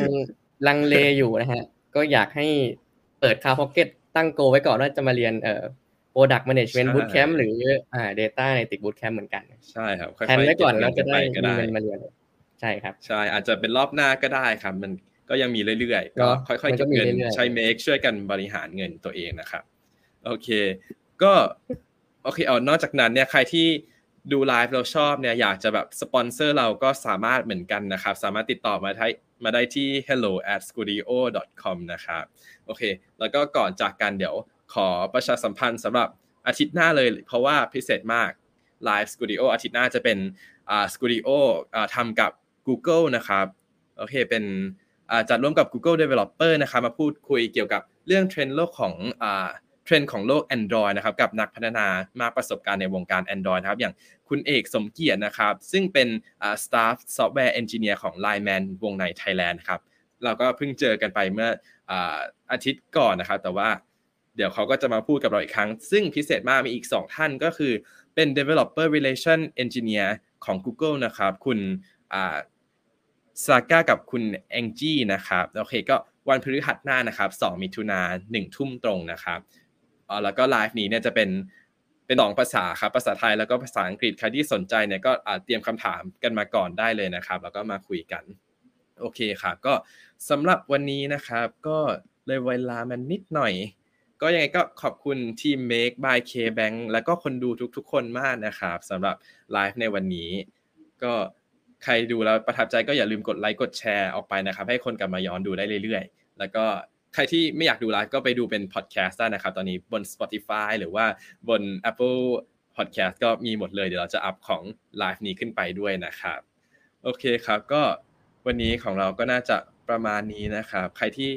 ลังเลอยู่นะฮะ ก็อยากให้เปิด Cloud Pocket ตั้ง goal ไว้ก่อนว่าจะมาเรียนเอ่อ Product Management ใช่ Bootcamp หรืออ่า Data Analytics Bootcamp เหมือนกัน ใช่ครับค่อยแทนๆไว้ก่อนเบแล้วจะได้ก็มีได้เงินมาเรียนใช่ครับ ใช่อาจจะเป็นรอบหน้าก็ได้ครับ มันก็ยังมีเรื่อยๆ ก็เนาะค่อยมัๆนก็เก็บมีเงินเรื่อยๆใช้ MAKE ช่วยกันบริหารเงินตัวเองนะครับ โอเค ก็โอเคเอานอกจากนั้นเนี่ยใครที่ดูไลฟ์เราชอบเนี่ยอยากจะแบบสปอนเซอร์เราก็สามารถเหมือนกันนะครับ สามารถติดต่อมาได้มาได้ที่ hello at studio com นะครับ โอเค แล้วก็ก่อนจากกันเดี๋ยว ขอประชาสัมพันธ์สำหรับอาทิตย์หน้าเลย เพราะว่าพิเศษมาก Live Studio อาทิตย์หน้าจะเป็นอ่าสตูดิโออ่าทำกับ Google นะครับโอเคเป็นจัดร่วมกับ Google Developer นะครับมาพูดคุยเกี่ยวกับเรื่องเทรนด์โลกของเทรนด์ของโลก Android นะครับกับนักพัฒนามากประสบการณ์ในวงการ Android นะครับอย่างคุณเอกสมเกียรตินะครับ ซึ่งเป็นอ่า Staff Software Engineer ของ Line Man วงใน Thailand ครับเราก็เพิ่งเจอกันไปเมื่ออาทิตย์ก่อนนะครับ แต่ว่า เดี๋ยวเขาก็จะมาพูดกับเราอีกครั้ง ซึ่งพิเศษมากมีอีก 2 ท่านก็คือเป็น Developer Relation Engineer ของ Google นะครับ คุณซาก้ากับคุณแองจี้นะครับโอเคก็วันพฤหัสหน้านะครับ 2 มิถุนา1ทุ่มตรงนะครับออแล้วก็ไลฟ์นี้เนี่ยจะเป็นเป็นสองภาษาครับภาษาไทยแล้วก็ภาษาอังกฤษใครที่สนใจเนี่ยก็เตรียมคำถามกันมาก่อนได้เลยนะครับ แล้วก็มาคุยกัน โอเคครับก็สำหรับวันนี้นะครับ ก็เลยเวลามันนิดหน่อย ก็ยังไงก็ขอบคุณทีม Make by K Bank แล้วก็คนดูทุกๆ คนมากนะครับสำหรับไลฟ์ในวันนี้ ก็ใครดูแล้วประทับใจก็อย่าลืมกดไลค์กดแชร์ออกไปนะครับ ให้คนกลับมาย้อนดูได้เรื่อยๆ แล้วก็ใครที่ไม่อยากดูไลฟ์ก็ไปดูเป็นพอดแคสต์ได้นะครับ ตอนนี้บน Spotify หรือว่าบน Apple Podcast ก็มีหมดเลย เดี๋ยวเราจะอัพของไลฟ์นี้ขึ้นไปด้วยนะครับ โอเคครับก็วันนี้ของเราก็น่าจะประมาณนี้นะครับ ใครที่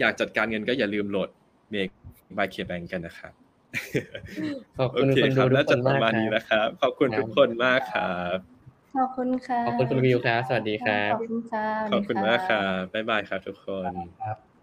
อยากจัดการเงินก็อย่าลืมโหลด Make by K Bank กันนะครับขอบโอคุณเคคนคดูรับทุน่ากคจะนปมากระมาณคนี้รับนะครับ ขอบคุณครับทุกคนมากครับขอบคุณค่ะ ขอบคุณคุณวิวครับ สวัสดีครับ ขอบคุณค่ะ ขอบคุณมากครับบ๊ายบายครับทุกคนครับ